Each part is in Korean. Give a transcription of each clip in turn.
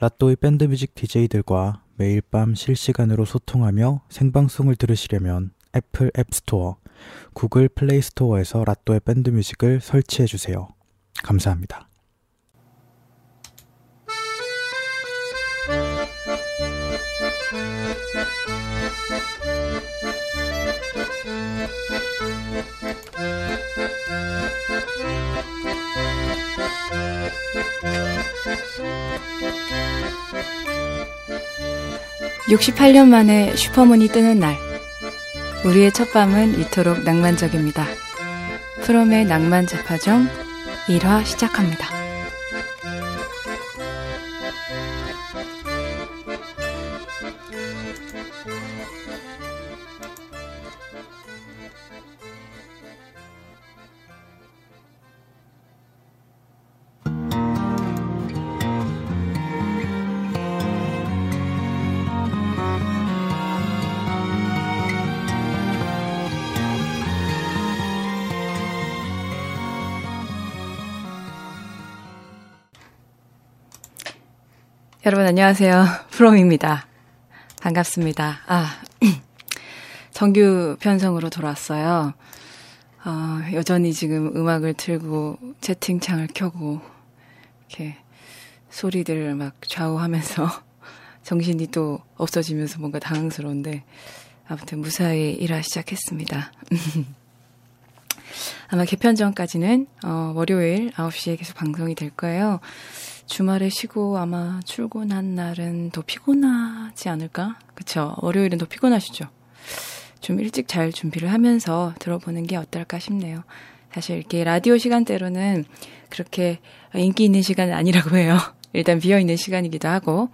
라또의 밴드뮤직 DJ들과 매일 밤 실시간으로 소통하며 생방송을 들으시려면 애플 앱스토어, 구글 플레이스토어에서 라또의 밴드뮤직을 설치해주세요. 감사합니다. 육십팔 년 만에 슈퍼문이 뜨는 날. 우리의 첫 밤은 이토록 낭만적입니다. 프롬의 낭만 자파정 1화 시작합니다. 여러분 안녕하세요. 프롬입니다. 반갑습니다. 아, 정규 편성으로 돌아왔어요. 어, 여전히 지금 음악을 틀고 채팅창을 켜고 이렇게 소리들을 막 좌우하면서 정신이 또 없어지면서 뭔가 당황스러운데 아무튼 무사히 일화 시작했습니다. 아마 개편 전까지는 어, 월요일 9시에 계속 방송이 될 거예요. 주말에 쉬고 아마 출근한 날은 더 피곤하지 않을까? 그쵸? 월요일은 더 피곤하시죠? 좀 일찍 잘 준비를 하면서 들어보는 게 어떨까 싶네요. 사실 이렇게 라디오 시간대로는 그렇게 인기 있는 시간은 아니라고 해요. 일단 비어있는 시간이기도 하고.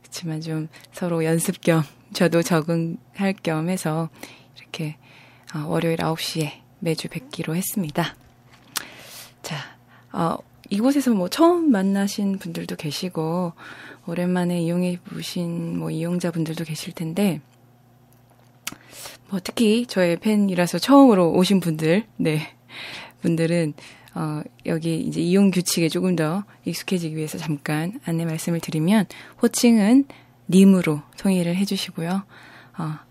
그렇지만 좀 서로 연습 겸, 저도 적응할 겸 해서 이렇게 어, 월요일 9시에 매주 뵙기로 했습니다. 자, 어, 이곳에서 뭐 처음 만나신 분들도 계시고 오랜만에 이용해 보신 뭐 이용자분들도 계실 텐데 뭐 특히 저의 팬이라서 처음으로 오신 분들 네 분들은 어 여기 이제 이용 규칙에 조금 더 익숙해지기 위해서 잠깐 안내 말씀을 드리면 호칭은 님으로 통일을 해주시고요. 어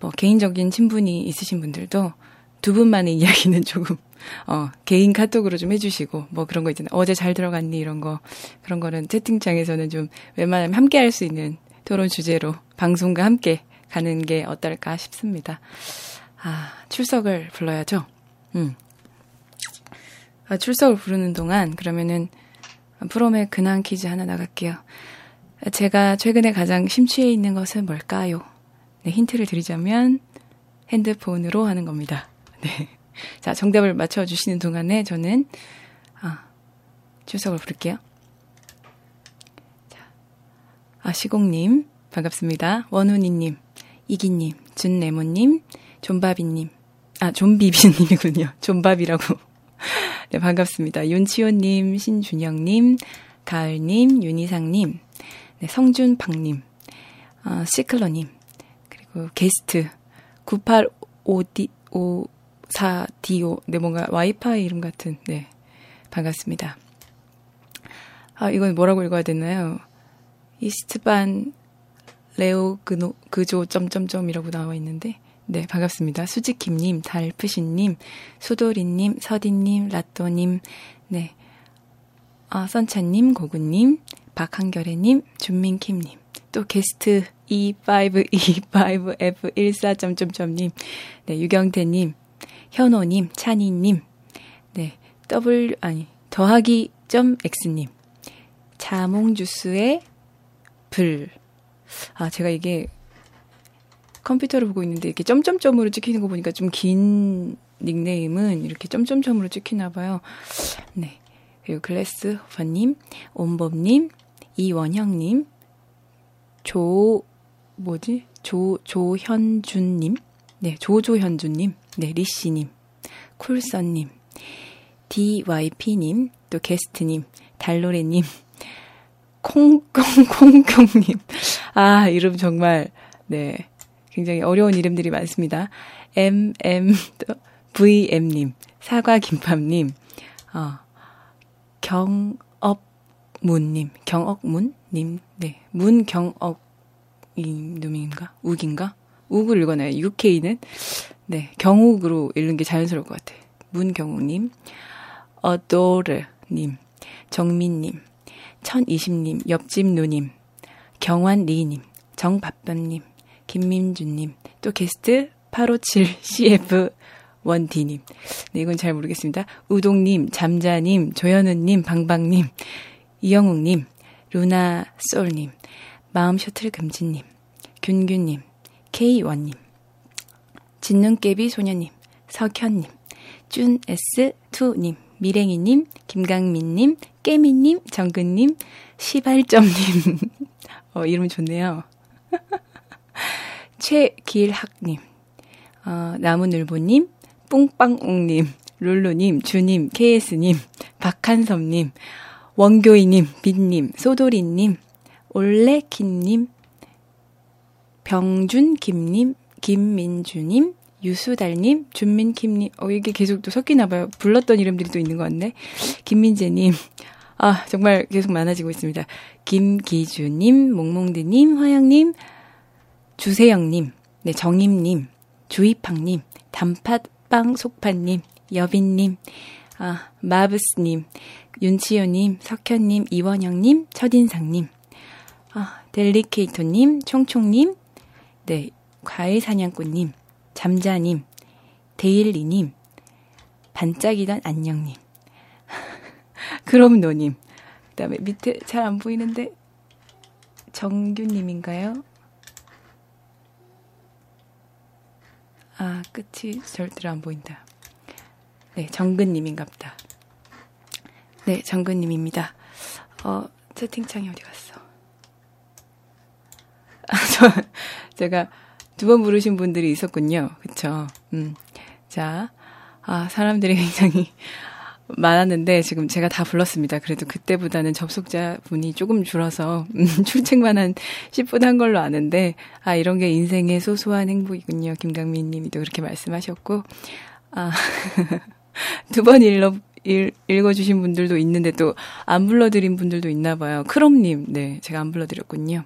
뭐 개인적인 친분이 있으신 분들도 두 분만의 이야기는 조금 어, 개인 카톡으로 좀 해주시고, 뭐 그런 거 있잖아요. 어제 잘 들어갔니? 이런 거. 그런 거는 채팅창에서는 좀 웬만하면 함께 할 수 있는 토론 주제로 방송과 함께 가는 게 어떨까 싶습니다. 아, 출석을 불러야죠. 음. 아, 출석을 부르는 동안 그러면은 프롬의 근황 퀴즈 하나 나갈게요. 제가 최근에 가장 심취해 있는 것은 뭘까요? 네, 힌트를 드리자면 핸드폰으로 하는 겁니다. 네. 자, 정답을 맞춰주시는 동안에 저는, 아, 출석을 부를게요. 자, 아, 시공님, 반갑습니다. 원훈이님, 이기님, 준네모님, 존바비님, 아, 존비비님이군요. 존바비라고. 네, 반갑습니다. 윤치호님, 신준영님, 가을님, 윤희상님, 네, 성준박님, 어, 시클러님, 그리고 게스트, 985D5 사 디오, 네, 뭔가 와이파이 이름 같은, 네, 반갑습니다. 아, 이건 뭐라고 읽어야 되나요? 이스트반 레오 그노, 그조 점점점이라고 나와 있는데, 네, 반갑습니다. 수지킴님, 달프신님, 수도리님, 서디님, 라또님, 네, 아, 선찬님, 고구님, 박한결애님, 준민킴님, 또 게스트 E525F14 점점점님, 네, 유경태님, 현호님, 찬이님, 네, W, 아니, 더하기 점 X님, 자몽주스의 불. 아, 제가 이게 컴퓨터를 보고 있는데 이렇게 점점점으로 찍히는 거 보니까 좀 긴 닉네임은 이렇게 점점점으로 찍히나 봐요. 네. 그리고 글래스 허파님, 온범님, 이원형님, 조, 뭐지? 조, 조현준님, 네, 조조현주님, 네, 리씨님, 쿨선님, DYP님, 또 게스트님, 달로레님, 콩콩콩콩님. 아, 이름 정말, 네, 굉장히 어려운 이름들이 많습니다. MM, VM님, 사과김밥님, 어, 경업문님, 경억문님, 님, 네. 문경억, 이 놈인가? 욱인가? 욱을 읽어놔요. UK는. 네. 경욱으로 읽는 게 자연스러울 것 같아. 문경욱님, 어도르님, 정민님, 천이십님, 옆집 누님, 경환리님, 정밥밤님, 김민주님, 또 게스트 857CF 원디님. 네, 이건 잘 모르겠습니다. 우동님, 잠자님, 조현우님, 방방님, 이영웅님, 루나솔님, 마음 셔틀 금지님, 균균님, K1님, 진눈깨비 소녀님, 석현님, 쭌S2님, 미랭이님, 김강민님, 깨미님, 정근님, 시발점님. 어, 이름 좋네요. 최길학님, 어, 나무늘보님, 뿡빵옹님, 룰루님, 주님, KS님, 박한섭님, 원교이님, 빈님, 소도리님, 올레킨님, 병준김님, 김민주님, 유수달님, 준민킴님, 어, 이게 계속 또 섞이나봐요. 불렀던 이름들이 또 있는 것 같네. 김민재님, 아, 정말 계속 많아지고 있습니다. 김기주님, 몽몽드님, 화영님, 주세영님, 네, 정임님, 주이팡님, 단팥빵 속파님, 여빈님, 아, 마브스님, 윤치효님, 석현님, 이원영님, 첫인상님, 아, 델리케이토님, 총총님, 네, 과일사냥꾼님, 잠자님, 데일리님, 반짝이던 안녕님, 그럼노님, 그 다음에 밑에 잘 안 보이는데, 정규님인가요? 아, 끝이 절대로 안 보인다. 네, 정근님인갑다. 네, 정근님입니다. 어, 채팅창이 어디 갔어? 아, 저, 제가 두 번 부르신 분들이 있었군요. 그쵸? 음. 자, 아, 사람들이 굉장히 많았는데 지금 제가 다 불렀습니다. 그래도 그때보다는 접속자 분이 조금 줄어서 음, 출첵만 한 10분 한 걸로 아는데 아 이런 게 인생의 소소한 행복이군요. 김강민 님이 또 그렇게 말씀하셨고 아 두번 읽어 읽어주신 분들도 있는데 또 안 불러드린 분들도 있나 봐요. 크롬님, 네, 제가 안 불러드렸군요.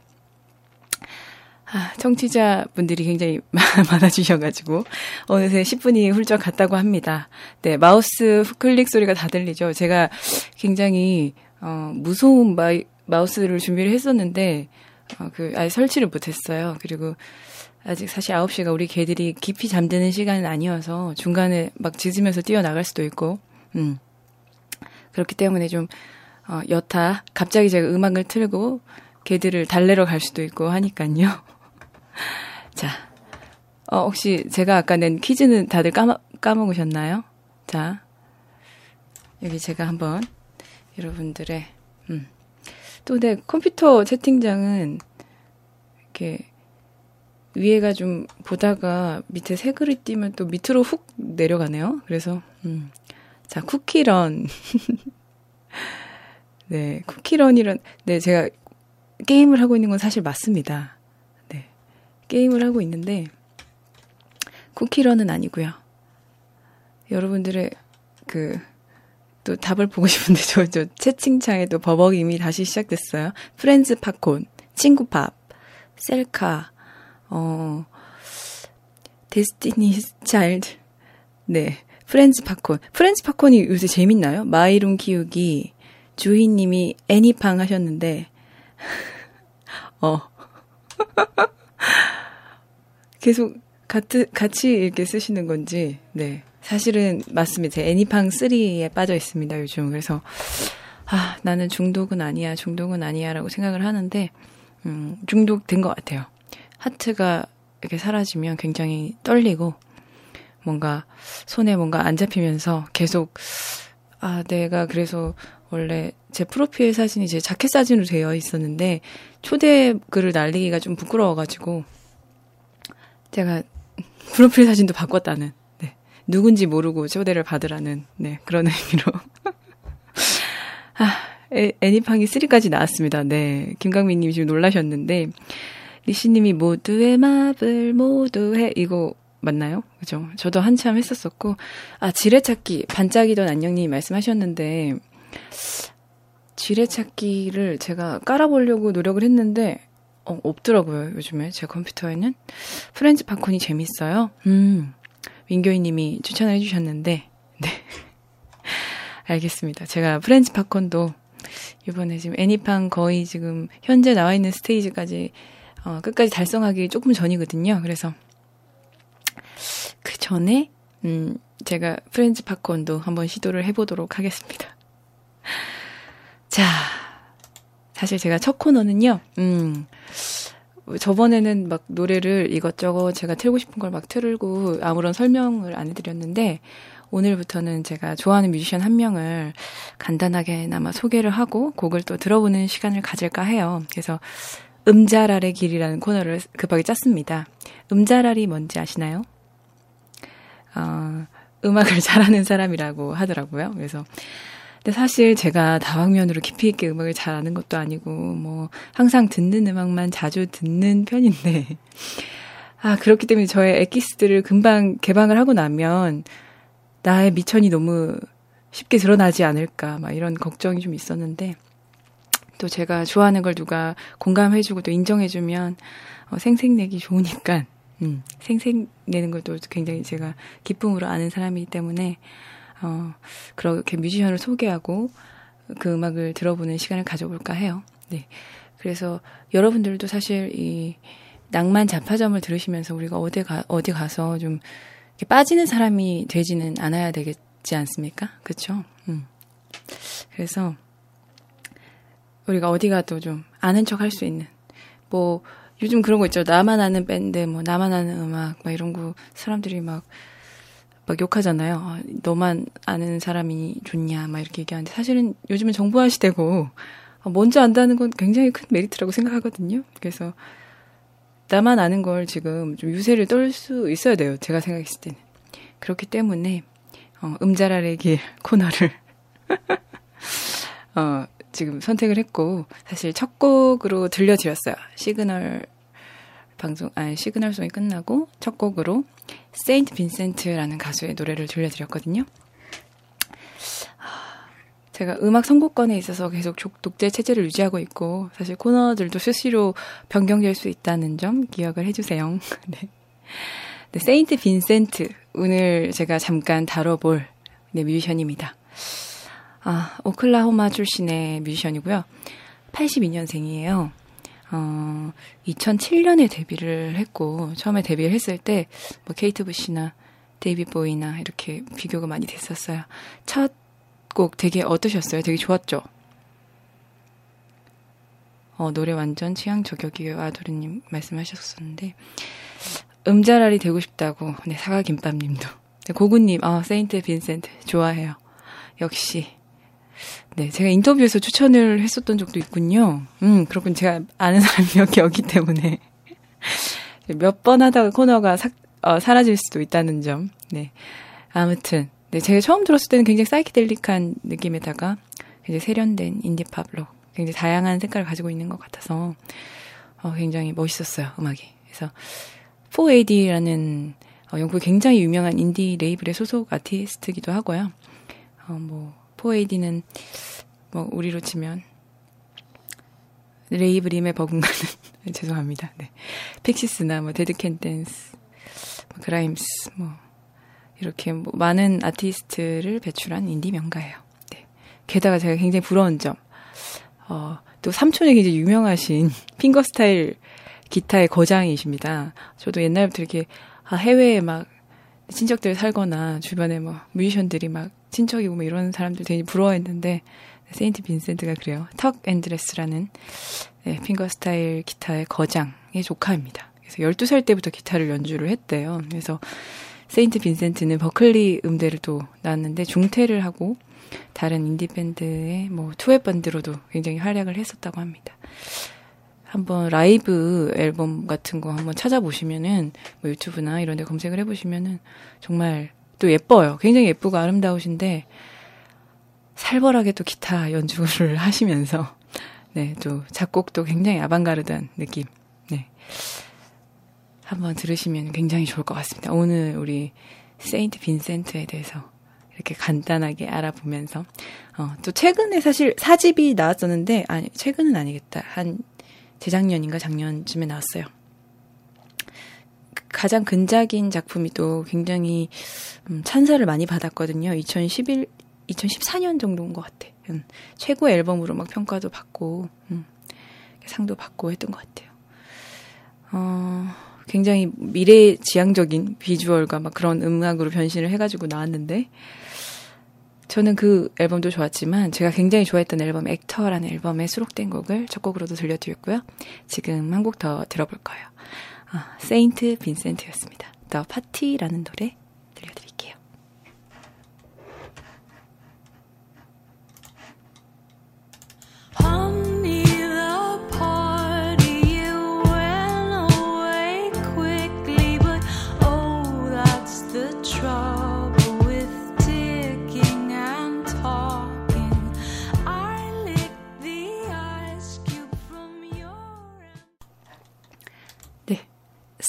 아, 청취자분들이 굉장히 많아지셔가지고, 어느새 10분이 훌쩍 갔다고 합니다. 네, 마우스 클릭 소리가 다 들리죠. 제가 굉장히, 어, 무서운 마이, 마우스를 준비를 했었는데, 어, 그, 아예 설치를 못했어요. 그리고, 아직 사실 9시가 우리 개들이 깊이 잠드는 시간은 아니어서 중간에 막 짖으면서 뛰어나갈 수도 있고, 음. 그렇기 때문에 좀, 어, 여타, 갑자기 제가 음악을 틀고, 개들을 달래러 갈 수도 있고 하니까요. 자, 어, 혹시 제가 아까 낸 퀴즈는 다들 까마, 까먹으셨나요? 자, 여기 제가 한번 여러분들의, 음. 또, 내 컴퓨터 채팅장은 이렇게 위에가 좀 보다가 밑에 새 글이 띄면 또 밑으로 훅 내려가네요. 그래서, 음. 자, 쿠키런. 네, 쿠키런이란, 네, 제가 게임을 하고 있는 건 사실 맞습니다. 게임을 하고 있는데 쿠키런은 아니고요. 여러분들의 그 또 답을 보고 싶은데 저 저 채팅창에 또 버벅임이 다시 시작됐어요. 프렌즈 팝콘, 친구팝, 셀카, 어 데스티니 차일드. 네. 프렌즈 팝콘. 프렌즈 팝콘이 요새 재밌나요? 마이룸 키우기 주희님이 애니팡 하셨는데 어 계속 같이, 같이 이렇게 쓰시는 건지, 네. 사실은 맞습니다. 제 애니팡 3에 빠져 있습니다, 요즘. 그래서, 아, 나는 중독은 아니야, 중독은 아니야, 라고 생각을 하는데, 음, 중독된 것 같아요. 하트가 이렇게 사라지면 굉장히 떨리고, 뭔가, 손에 뭔가 안 잡히면서 계속, 아, 내가 그래서 원래 제 프로필 사진이 제 자켓 사진으로 되어 있었는데, 초대 글을 날리기가 좀 부끄러워가지고, 제가 프로필 사진도 바꿨다는, 네. 누군지 모르고 초대를 받으라는, 네. 그런 의미로. 아, 애, 애니팡이 3까지 나왔습니다. 네. 김강민 님이 지금 놀라셨는데, 리씨 님이 모두의 마블, 모두의, 이거 맞나요? 그죠? 저도 한참 했었었고, 아, 지뢰찾기, 반짝이던 안녕님이 말씀하셨는데, 지뢰찾기를 제가 깔아보려고 노력을 했는데 어, 없더라고요, 요즘에 제 컴퓨터에는. 프렌즈 팝콘이 재밌어요. 음, 민교희 님이 추천을 해주셨는데, 네. 알겠습니다. 제가 프렌즈 팝콘도 이번에 지금 애니팡 거의 지금 현재 나와 있는 스테이지까지 어, 끝까지 달성하기 조금 전이거든요. 그래서 그 전에 음, 제가 프렌즈 팝콘도 한번 시도를 해보도록 하겠습니다. 자, 사실 제가 첫 코너는요, 음, 저번에는 막 노래를 이것저것 제가 틀고 싶은 걸 막 틀고 아무런 설명을 안 해드렸는데, 오늘부터는 제가 좋아하는 뮤지션 한 명을 간단하게나마 소개를 하고 곡을 또 들어보는 시간을 가질까 해요. 그래서 음자랄의 길이라는 코너를 급하게 짰습니다. 음자랄이 뭔지 아시나요? 어, 음악을 잘하는 사람이라고 하더라고요. 그래서 근데 사실 제가 다방면으로 깊이 있게 음악을 잘 아는 것도 아니고 뭐 항상 듣는 음악만 자주 듣는 편인데. 아 그렇기 때문에 저의 엑기스들을 금방 개방을 하고 나면 나의 미천이 너무 쉽게 드러나지 않을까 막 이런 걱정이 좀 있었는데 또 제가 좋아하는 걸 누가 공감해주고 또 인정해주면 어, 생색내기 좋으니까. 음, 생색내는 걸또 굉장히 제가 기쁨으로 아는 사람이기 때문에 어, 그렇게 뮤지션을 소개하고 그 음악을 들어보는 시간을 가져볼까 해요. 네. 그래서 여러분들도 사실 이 낭만 자파점을 들으시면서 우리가 어디 가, 어디 가서 좀 빠지는 사람이 되지는 않아야 되겠지 않습니까? 그쵸? 음. 그래서 우리가 어디 가도 좀 아는 척 할 수 있는 뭐 요즘 그런 거 있죠. 나만 아는 밴드, 뭐 나만 아는 음악, 막 이런 거 사람들이 막, 막 욕하잖아요. 아, 너만 아는 사람이 좋냐, 막 이렇게 얘기하는데 사실은 요즘은 정보화 시대고 아, 먼저 안다는 건 굉장히 큰 메리트라고 생각하거든요. 그래서 나만 아는 걸 지금 좀 유세를 떨 수 있어야 돼요. 제가 생각했을 때는. 그렇기 때문에 어, 음잘알의 길 코너를 어, 지금 선택을 했고 사실 첫 곡으로 들려드렸어요. 시그널 방송 아니 시그널 송이 끝나고 첫 곡으로 세인트 빈센트라는 가수의 노래를 들려드렸거든요. 제가 음악 선곡권에 있어서 계속 독재 체제를 유지하고 있고 사실 코너들도 수시로 변경될 수 있다는 점 기억을 해주세요. 네. 네, 세인트 빈센트 오늘 제가 잠깐 다뤄볼 네, 뮤지션입니다. 아, 오클라호마 출신의 뮤지션이고요. 82년생이에요. 어, 2007년에 데뷔를 했고, 처음에 데뷔를 했을 때, 뭐, 케이트 부시나, 데이빗 보위나, 이렇게 비교가 많이 됐었어요. 첫 곡 되게 어떠셨어요? 되게 좋았죠? 어, 노래 완전 취향 저격이에요. 아도리님 말씀하셨었는데, 음잘알이 되고 싶다고, 네, 사과김밥님도. 네, 고구님, 아, 세인트 빈센트, 좋아해요. 역시, 네, 제가 인터뷰에서 추천을 했었던 적도 있군요. 음, 그렇군. 제가 아는 사람이 여기 없기 때문에. 몇 번 하다가 코너가 사, 어, 사라질 수도 있다는 점. 네. 아무튼. 네, 제가 처음 들었을 때는 굉장히 사이키델릭한 느낌에다가 굉장히 세련된 인디팝로 굉장히 다양한 색깔을 가지고 있는 것 같아서 어, 굉장히 멋있었어요, 음악이. 그래서 4AD라는 어, 영국 굉장히 유명한 인디 레이블의 소속 아티스트기도 하고요. 어, 뭐 4AD는 뭐 우리로 치면 레이블임에 버금가는 죄송합니다. 네. 픽시스나 뭐 데드캔 댄스, 뭐 그라임스 뭐 이렇게 뭐 많은 아티스트를 배출한 인디 명가예요. 네. 게다가 제가 굉장히 부러운 점, 어, 또 삼촌이 굉장히 유명하신 finger style 기타의 거장이십니다. 저도 옛날부터 이렇게 아, 해외에 막 친척들 살거나 주변에 뭐 뮤지션들이 막 친척이고 뭐 이런 사람들 되게 부러워했는데 세인트 빈센트가 그래요. 턱 앤드레스라는 네, finger style 기타의 거장의 조카입니다. 그래서 12살 때부터 기타를 연주를 했대요. 그래서 세인트 빈센트는 버클리 음대를 또 나왔는데 중퇴를 하고 다른 인디밴드의 뭐 투어 밴드로도 굉장히 활약을 했었다고 합니다. 한번 라이브 앨범 같은 거 한번 찾아보시면은 뭐 유튜브나 이런 데 검색을 해보시면은 정말 또 예뻐요. 굉장히 예쁘고 아름다우신데 살벌하게 또 기타 연주를 하시면서 네, 또 작곡도 굉장히 아방가르드한 느낌. 네. 한번 들으시면 굉장히 좋을 것 같습니다. 오늘 우리 세인트 빈센트에 대해서 이렇게 간단하게 알아보면서 어, 또 최근에 사실 사집이 나왔었는데 아니 최근은 아니겠다 한 재작년인가 작년쯤에 나왔어요. 가장 근작인 작품이 또 굉장히 음, 찬사를 많이 받았거든요. 2011, 2014년 정도인 것 같아. 음, 최고의 앨범으로 막 평가도 받고 음, 상도 받고 했던 것 같아요. 어, 굉장히 미래 지향적인 비주얼과 막 그런 음악으로 변신을 해가지고 나왔는데 저는 그 앨범도 좋았지만 제가 굉장히 좋아했던 앨범 액터라는 앨범에 수록된 곡을 첫 곡으로도 들려드렸고요. 지금 한 곡 더 들어볼 거예요. 아, 세인트 빈센트였습니다. 더 파티라는 노래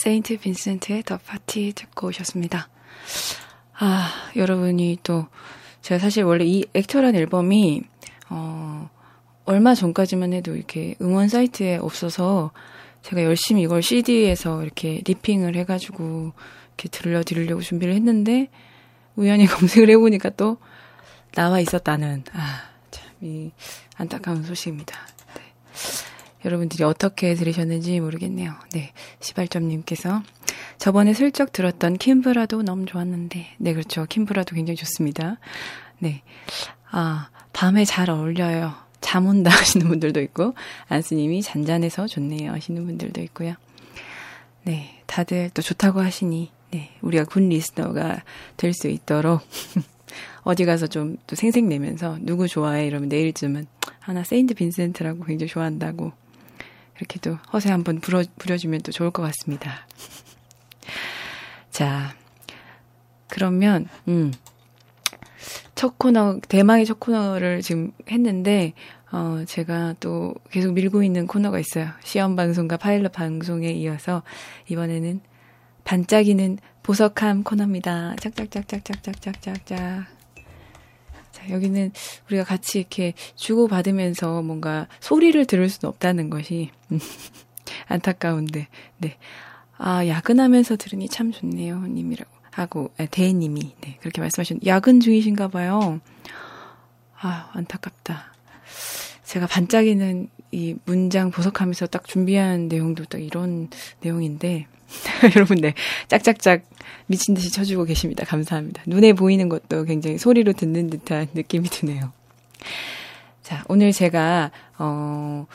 세인트 빈센트의 The Party 듣고 오셨습니다. 아, 여러분이 또, 제가 사실 원래 이 Actor란 앨범이, 어, 얼마 전까지만 해도 이렇게 음원 사이트에 없어서 제가 열심히 이걸 CD에서 이렇게 ripping을 해가지고 이렇게 들려드리려고 준비를 했는데 우연히 검색을 해보니까 또 나와 있었다는, 아, 참, 이 안타까운 소식입니다. 네. 여러분들이 어떻게 들으셨는지 모르겠네요. 네. 시발점님께서 저번에 슬쩍 들었던 킴브라도 너무 좋았는데. 네, 그렇죠. 킴브라도 굉장히 좋습니다. 네. 아, 밤에 잘 어울려요. 잠 온다 하시는 분들도 있고, 안스님이 잔잔해서 좋네요 하시는 분들도 있고요. 네. 다들 또 좋다고 하시니, 네. 우리가 군 리스너가 될 수 있도록 어디 가서 좀 또 생색내면서 누구 좋아해 이러면 내일쯤은 하나 세인트 빈센트라고 굉장히 좋아한다고 이렇게도 허세 한번 부려, 부려주면 또 좋을 것 같습니다. 자, 그러면, 음, 첫 코너, 대망의 첫 코너를 지금 했는데, 어, 제가 또 계속 밀고 있는 코너가 있어요. 시험 방송과 파일럿 방송에 이어서 이번에는 반짝이는 보석함 코너입니다. 짝짝짝짝짝짝짝짝짝. 자, 여기는 우리가 같이 이렇게 주고받으면서 뭔가 소리를 들을 수는 없다는 것이 안타까운데, 네. 아, 야근하면서 들으니 참 좋네요, 님이라고 하고, 아, 대님이, 네, 그렇게 말씀하셨는데, 야근 중이신가 봐요. 아, 안타깝다. 제가 반짝이는 이 문장 보석하면서 딱 준비한 내용도 딱 이런 내용인데, 여러분, 네. 짝짝짝 미친 듯이 쳐주고 계십니다. 감사합니다. 눈에 보이는 것도 굉장히 소리로 듣는 듯한 느낌이 드네요. 자, 오늘 제가, 어,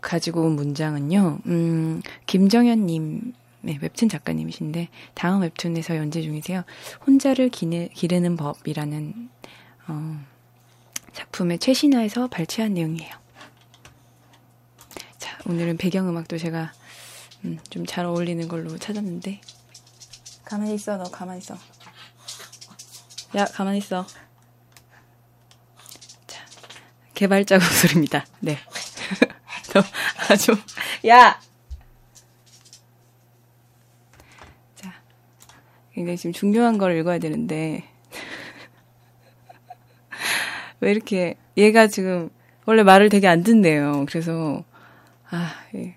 가지고 온 문장은요, 음, 김정현님, 네, 웹툰 작가님이신데, 다음 웹툰에서 연재 중이세요. 혼자를 기르, 기르는 법이라는, 어, 작품의 최신화에서 발췌한 내용이에요. 자, 오늘은 배경음악도 제가 음, 좀 잘 어울리는 걸로 찾았는데. 가만히 있어 너 가만히 있어. 야 가만히 있어. 자 개발자 목소리입니다. 네. 너 아주 야! 자, 굉장히 지금 중요한 걸 읽어야 되는데. 왜 이렇게 얘가 지금 원래 말을 되게 안 듣네요. 그래서 아, 예.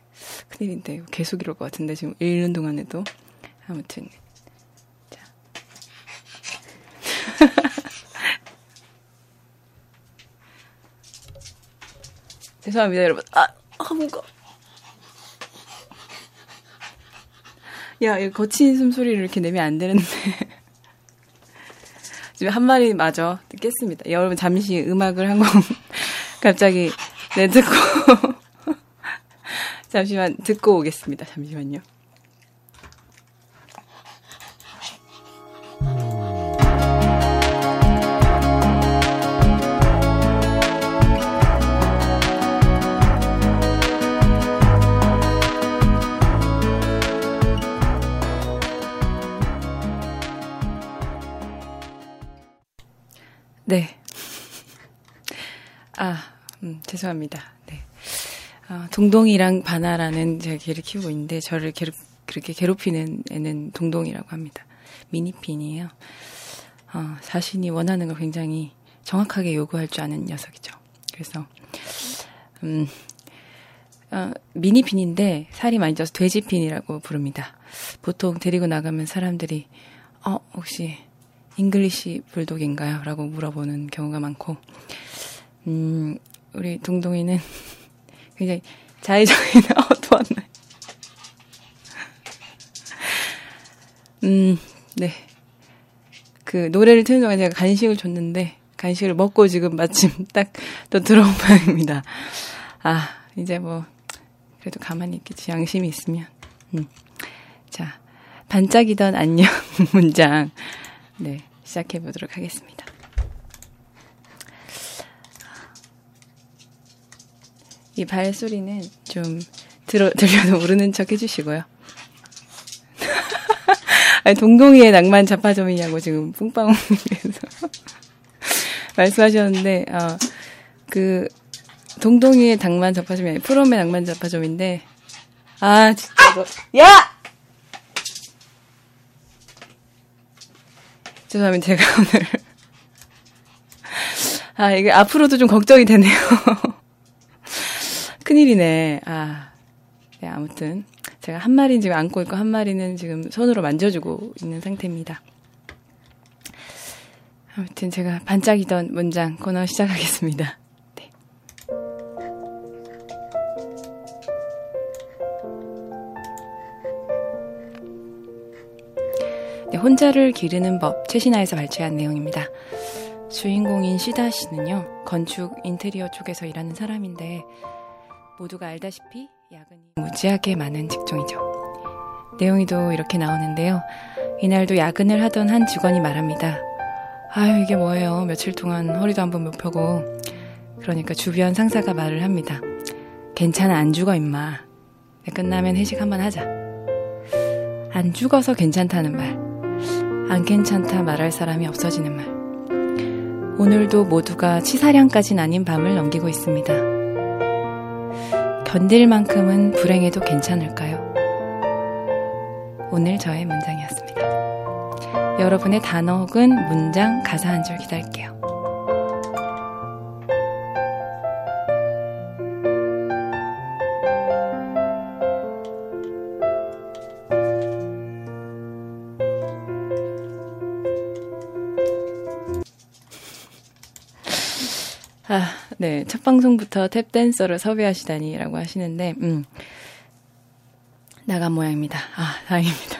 큰일인데 계속 이럴 것 같은데 지금 읽는 동안에도 아무튼 자. 죄송합니다 여러분 아, 아 뭔가 야, 이 거친 숨소리를 이렇게 내면 안 되는데. 지금 한 마리 마저 깼습니다. 여러분, 잠시 음악을 한 곡, 갑자기, 내 듣고. 잠시만 듣고 오겠습니다. 잠시만요. 네. 아, 음, 죄송합니다. 네. 어, 동동이랑 바나라는 제가 개를 키우고 있는데 저를 괴롭, 그렇게 괴롭히는 애는 동동이라고 합니다. 미니핀이에요. 어, 자신이 원하는 걸 굉장히 정확하게 요구할 줄 아는 녀석이죠. 그래서 음, 어, 미니핀인데 살이 많이 쪄서 돼지핀이라고 부릅니다. 보통 데리고 나가면 사람들이 어 혹시 English bulldog인가요? 라고 물어보는 경우가 많고 음, 우리 동동이는 굉장히 자의적인 어두웠네. 음, 네. 그 노래를 트는 동안 제가 간식을 줬는데 간식을 먹고 지금 마침 딱 또 들어온 모양입니다. 아, 이제 뭐 그래도 가만히 있겠지. 양심이 있으면. 음. 자, 반짝이던 안녕 문장. 네, 시작해 보도록 하겠습니다. 이 발소리는 좀 들어, 들려도 모르는 척 해주시고요. 아니, 동동이의 낭만 자파점이냐고 지금 뿡빵님께서 말씀하셨는데, 어, 그, 동동이의 낭만 자파점이 아니라 프롬의 낭만 자파점인데, 아, 진짜, 너, 야! 죄송합니다, 제가 오늘. 아, 이게 앞으로도 좀 걱정이 되네요. 큰일이네. 아, 네, 아무튼. 제가 한 마리는 지금 안고 있고, 한 마리는 지금 손으로 만져주고 있는 상태입니다. 아무튼 제가 반짝이던 문장 코너 시작하겠습니다. 네. 네, 혼자를 기르는 법, 최신화에서 발췌한 내용입니다. 주인공인 시다 씨는요, 건축 인테리어 쪽에서 일하는 사람인데, 모두가 알다시피 야근이 무지하게 많은 직종이죠. 내용이 또 이렇게 나오는데요. 이날도 야근을 하던 한 직원이 말합니다. 아유, 이게 뭐예요. 며칠 동안 허리도 한번 못 펴고. 그러니까 주변 상사가 말을 합니다. 괜찮아, 안 죽어, 임마. 네, 끝나면 회식 한번 하자. 안 죽어서 괜찮다는 말. 안 괜찮다 말할 사람이 없어지는 말. 오늘도 모두가 치사량까진 아닌 밤을 넘기고 있습니다. 견딜 만큼은 불행해도 괜찮을까요? 오늘 저의 문장이었습니다. 여러분의 단어 혹은 문장, 가사 한 줄 기다릴게요. 네. 첫 방송부터 탭댄서를 섭외하시다니라고 하시는데, 음. 나간 모양입니다. 아, 다행입니다.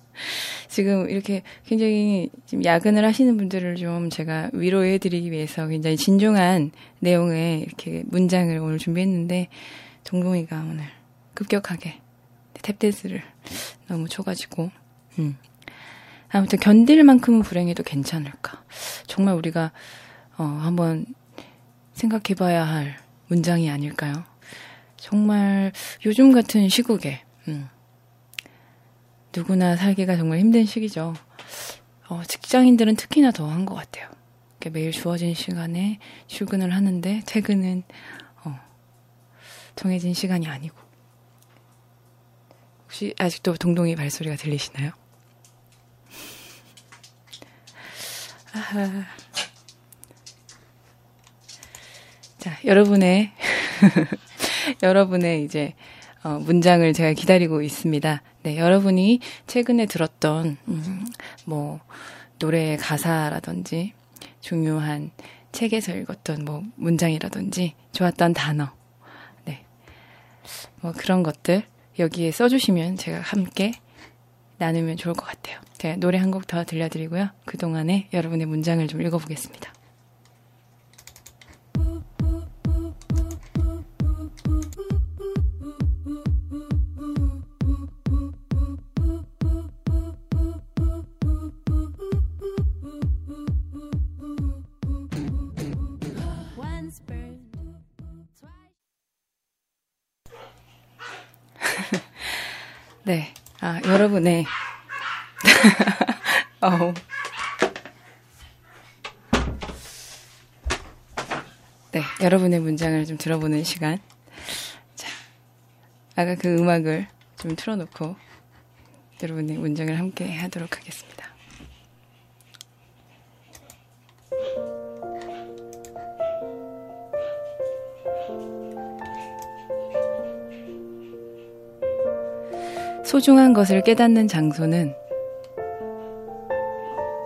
지금 이렇게 굉장히 지금 야근을 하시는 분들을 좀 제가 위로해 드리기 위해서 굉장히 진중한 내용의 이렇게 문장을 오늘 준비했는데, 동동이가 오늘 급격하게 탭댄스를 너무 쳐가지고, 음. 아무튼 견딜 만큼은 불행해도 괜찮을까. 정말 우리가, 어, 한번 생각해봐야 할 문장이 아닐까요? 정말 요즘 같은 시국에 음, 누구나 살기가 정말 힘든 시기죠. 어, 직장인들은 특히나 더 한 것 같아요. 매일 주어진 시간에 출근을 하는데 퇴근은 어, 정해진 시간이 아니고 혹시 아직도 동동이 발소리가 들리시나요? 아하. 자, 여러분의, 여러분의 이제, 어, 문장을 제가 기다리고 있습니다. 네, 여러분이 최근에 들었던, 음, 뭐, 노래의 가사라든지, 중요한 책에서 읽었던 뭐, 문장이라든지, 좋았던 단어, 네. 뭐, 그런 것들, 여기에 써주시면 제가 함께 나누면 좋을 것 같아요. 제가 노래 한 곡 더 들려드리고요. 그동안에 여러분의 문장을 좀 읽어보겠습니다. 여러분의, 어 네. 여러분의 문장을 좀 들어보는 시간. 자. 아까 그 음악을 좀 틀어놓고, 여러분의 문장을 함께 하도록 하겠습니다. 소중한 것을 깨닫는 장소는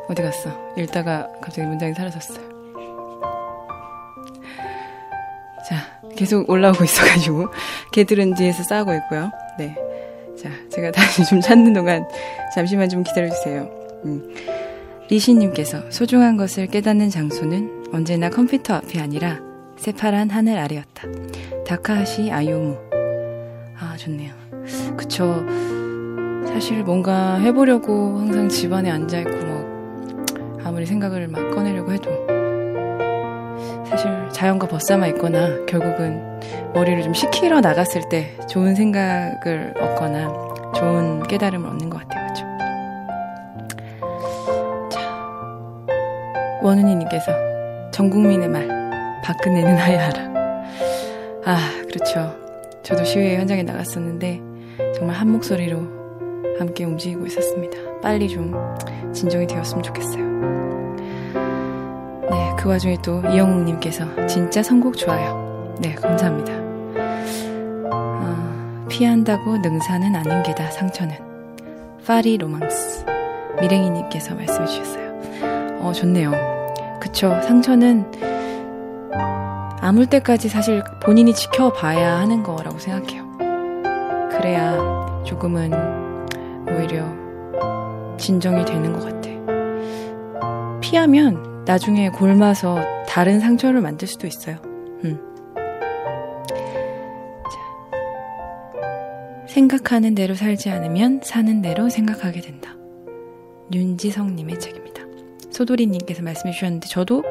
어디 갔어? 읽다가 갑자기 문장이 사라졌어요. 자, 계속 올라오고 있어가지고 개들은 뒤에서 싸우고 있고요. 네. 자, 제가 다시 좀 찾는 동안 잠시만 좀 기다려주세요. 음. 리시님께서 소중한 것을 깨닫는 장소는 언제나 컴퓨터 앞이 아니라 새파란 하늘 아래였다. 다카하시 아요무. 아, 좋네요. 그쵸. 사실 뭔가 해보려고 항상 집안에 앉아있고 뭐, 아무리 생각을 막 꺼내려고 해도 사실 자연과 벗삼아 있거나 결국은 머리를 좀 식히러 나갔을 때 좋은 생각을 얻거나 좋은 깨달음을 얻는 것 같아요. 그쵸? 자, 원은이님께서 전 국민의 말, 박근혜는 하야하라. 아, 그렇죠. 저도 시위회 현장에 나갔었는데 정말 한 목소리로 함께 움직이고 있었습니다. 빨리 좀 진정이 되었으면 좋겠어요. 네, 그 와중에 또 이영웅님께서 진짜 선곡 좋아요. 네, 감사합니다. 어, 피한다고 능사는 아닌 게다 상처는 파리 로망스 미랭이님께서 말씀해 주셨어요. 어, 좋네요. 그쵸. 상처는 아물 때까지 사실 본인이 지켜봐야 하는 거라고 생각해요. 그래야 조금은 오히려 진정이 되는 것 같아. 피하면 나중에 골마서 다른 상처를 만들 수도 있어요. 음. 자, 생각하는 대로 살지 않으면 사는 대로 생각하게 된다. 윤지성님의 책입니다. 소도리님께서 말씀해 주셨는데 저도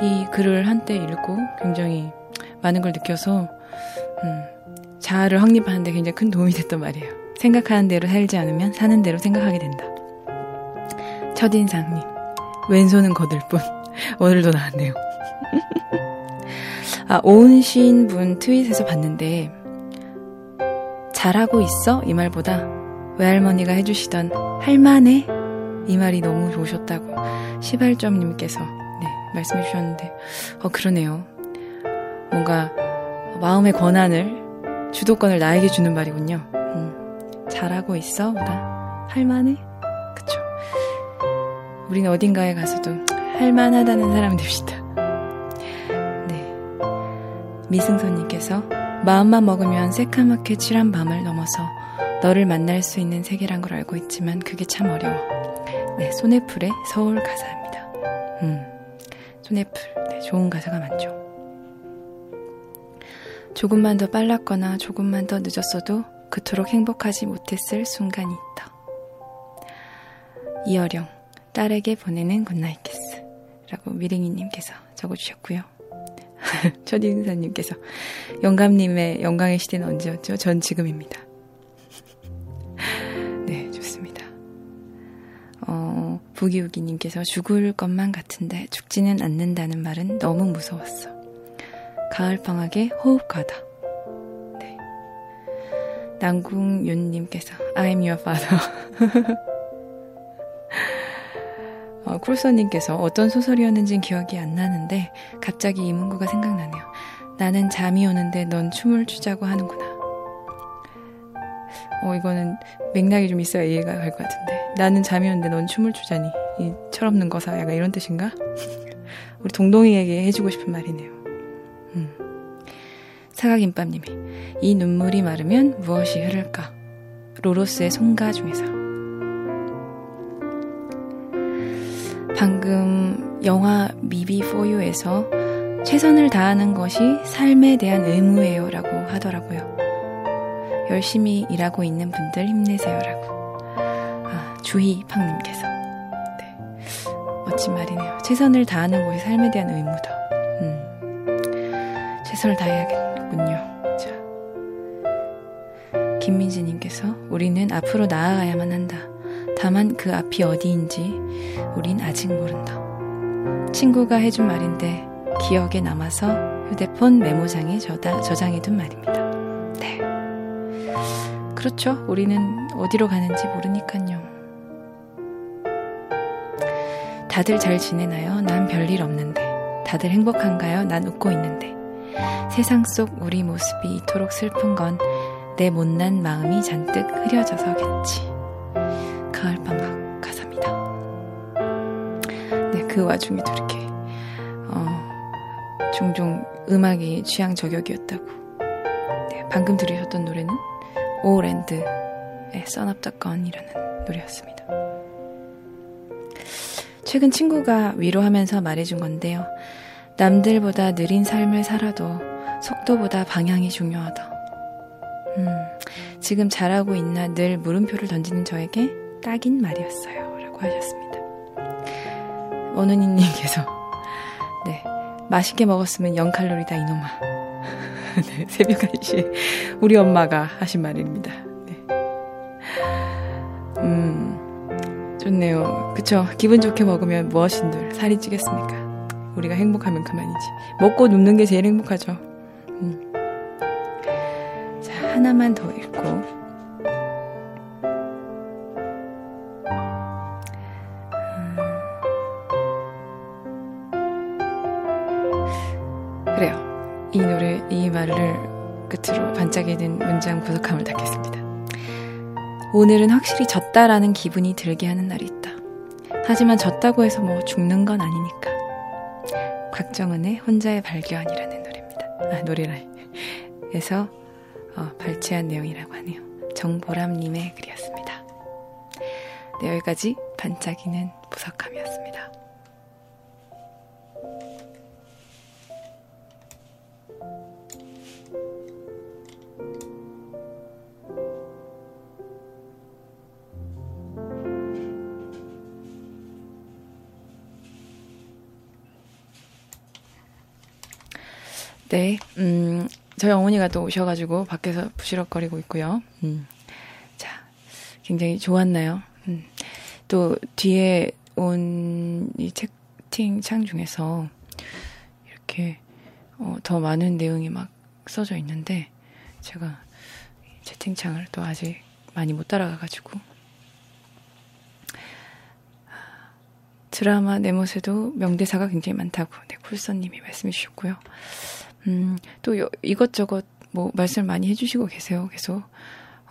이 글을 한때 읽고 굉장히 많은 걸 느껴서 음, 자아를 확립하는데 굉장히 큰 도움이 됐단 말이에요. 생각하는 대로 살지 않으면 사는 대로 생각하게 된다. 첫인상님 왼손은 거들 뿐 오늘도 나왔네요. 아 오은신 분 트윗에서 봤는데 잘하고 있어 이 말보다 외할머니가 해주시던 할만해 이 말이 너무 좋으셨다고 시발점님께서 네, 말씀해 주셨는데 어 그러네요. 뭔가 마음의 권한을 주도권을 나에게 주는 말이군요. 음, 잘하고 있어 보다 할만해 그쵸. 우리는 어딘가에 가서도 할만하다는 사람이 됩시다. 네. 미승선님께서 마음만 먹으면 새까맣게 칠한 밤을 넘어서 너를 만날 수 있는 세계란 걸 알고 있지만 그게 참 어려워. 네, 손해풀의 서울 가사입니다. 음, 손해풀. 네, 좋은 가사가 많죠. 조금만 더 빨랐거나 조금만 더 늦었어도 그토록 행복하지 못했을 순간이 있다. 이어령, 딸에게 보내는 good night 키스. 라고 미링이님께서 적어주셨고요. 첫인사님께서 영감님의 영광의 시대는 언제였죠? 전 지금입니다. 네, 좋습니다. 어, 부기우기님께서 죽을 것만 같은데 죽지는 않는다는 말은 너무 무서웠어. 가을방학의 호흡과다. 네. 남궁윤님께서 I'm your father. 어, 쿨서님께서 어떤 소설이었는지 기억이 안 나는데 갑자기 이 문구가 생각나네요. 나는 잠이 오는데 넌 춤을 추자고 하는구나. 어, 이거는 맥락이 좀 있어야 이해가 갈 것 같은데. 나는 잠이 오는데 넌 춤을 추자니. 이 철없는 거사. 약간 이런 뜻인가? 우리 동동이에게 해주고 싶은 말이네요. 음. 사각김밥님이 이 눈물이 마르면 무엇이 흐를까? 로로스의 송가 중에서 방금 영화 미비 포유에서 최선을 다하는 것이 삶에 대한 의무예요 라고 하더라고요. 열심히 일하고 있는 분들 힘내세요 라고. 아, 주희팡님께서. 네. 멋진 말이네요. 최선을 다하는 것이 삶에 대한 의무다. 음. 최선을 다해야겠 군요. 자. 김민지님께서 우리는 앞으로 나아가야만 한다. 다만 그 앞이 어디인지 우린 아직 모른다. 친구가 해준 말인데 기억에 남아서 휴대폰 메모장에 저장해둔 말입니다. 네. 그렇죠. 우리는 어디로 가는지 모르니까요. 다들 잘 지내나요? 난 별일 없는데. 다들 행복한가요? 난 웃고 있는데. 세상 속 우리 모습이 이토록 슬픈 건 내 못난 마음이 잔뜩 흐려져서겠지. 가을밤 가사입니다. 네, 그 와중에도 이렇게, 어, 종종 음악이 취향 저격이었다고. 네, 방금 들으셨던 노래는 오랜드의 써납다건이라는 노래였습니다. 최근 친구가 위로하면서 말해준 건데요. 남들보다 느린 삶을 살아도 속도보다 방향이 중요하다. 음, 지금 잘하고 있나 늘 물음표를 던지는 저에게 딱인 말이었어요. 라고 하셨습니다. 원은이님께서, 네, 맛있게 먹었으면 0칼로리다, 이놈아. 네, 새벽 1시에 우리 엄마가 하신 말입니다. 네. 음, 좋네요. 그쵸. 기분 좋게 먹으면 무엇인들 살이 찌겠습니까? 우리가 행복하면 그만이지. 먹고 눕는 게 제일 행복하죠. 음. 자, 하나만 더 읽고. 음. 그래요. 이 노래, 이 말을 끝으로 반짝이 든 문장 구속함을 닫겠습니다. 오늘은 확실히 졌다라는 기분이 들게 하는 날이 있다. 하지만 졌다고 해서 뭐 죽는 건 아니니까. 곽정은의 혼자의 발견이라는 노래입니다. 아, 노래라에서 어, 발췌한 내용이라고 하네요. 정보람님의 글이었습니다. 네, 여기까지 반짝이는 부석함이었습니다. 네, 음, 저희 어머니가 또 오셔가지고 밖에서 부시럭거리고 있고요. 음, 자, 굉장히 좋았나요? 음, 또 뒤에 온 이 채팅창 중에서 이렇게 어, 더 많은 내용이 막 써져 있는데 제가 채팅창을 또 아직 많이 못 따라가가지고 드라마 네모세도 명대사가 굉장히 많다고 네, 쿨선님이 말씀해 주셨고요. 음, 또 요, 이것저것 뭐 말씀을 많이 해주시고 계세요. 계속.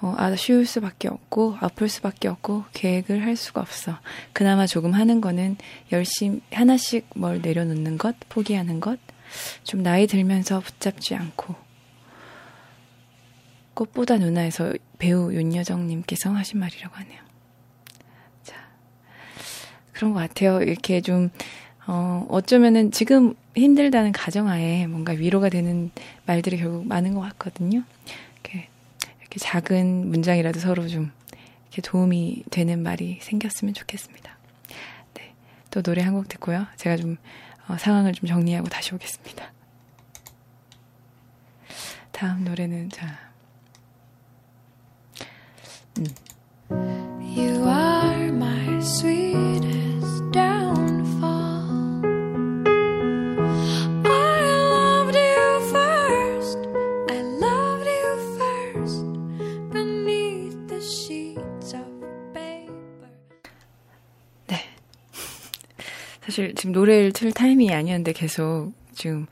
어, 아쉬울 수밖에 없고, 아플 수밖에 없고, 계획을 할 수가 없어. 그나마 조금 하는 거는 열심히, 하나씩 뭘 내려놓는 것, 포기하는 것, 좀 나이 들면서 붙잡지 않고, 꽃보다 누나에서 배우 윤여정님께서 하신 말이라고 하네요. 자, 그런 것 같아요. 이렇게 좀, 어, 어쩌면은 지금 힘들다는 가정하에 뭔가 위로가 되는 말들이 결국 많은 것 같거든요. 이렇게, 이렇게 작은 문장이라도 서로 좀 이렇게 도움이 되는 말이 생겼으면 좋겠습니다. 네. 또 노래 한 곡 듣고요. 제가 좀 어, 상황을 좀 정리하고 다시 오겠습니다. 다음 노래는 자. 음. You are my sweetest 사실 지금 노래를 틀 타이밍이 아니었는데 계속 지금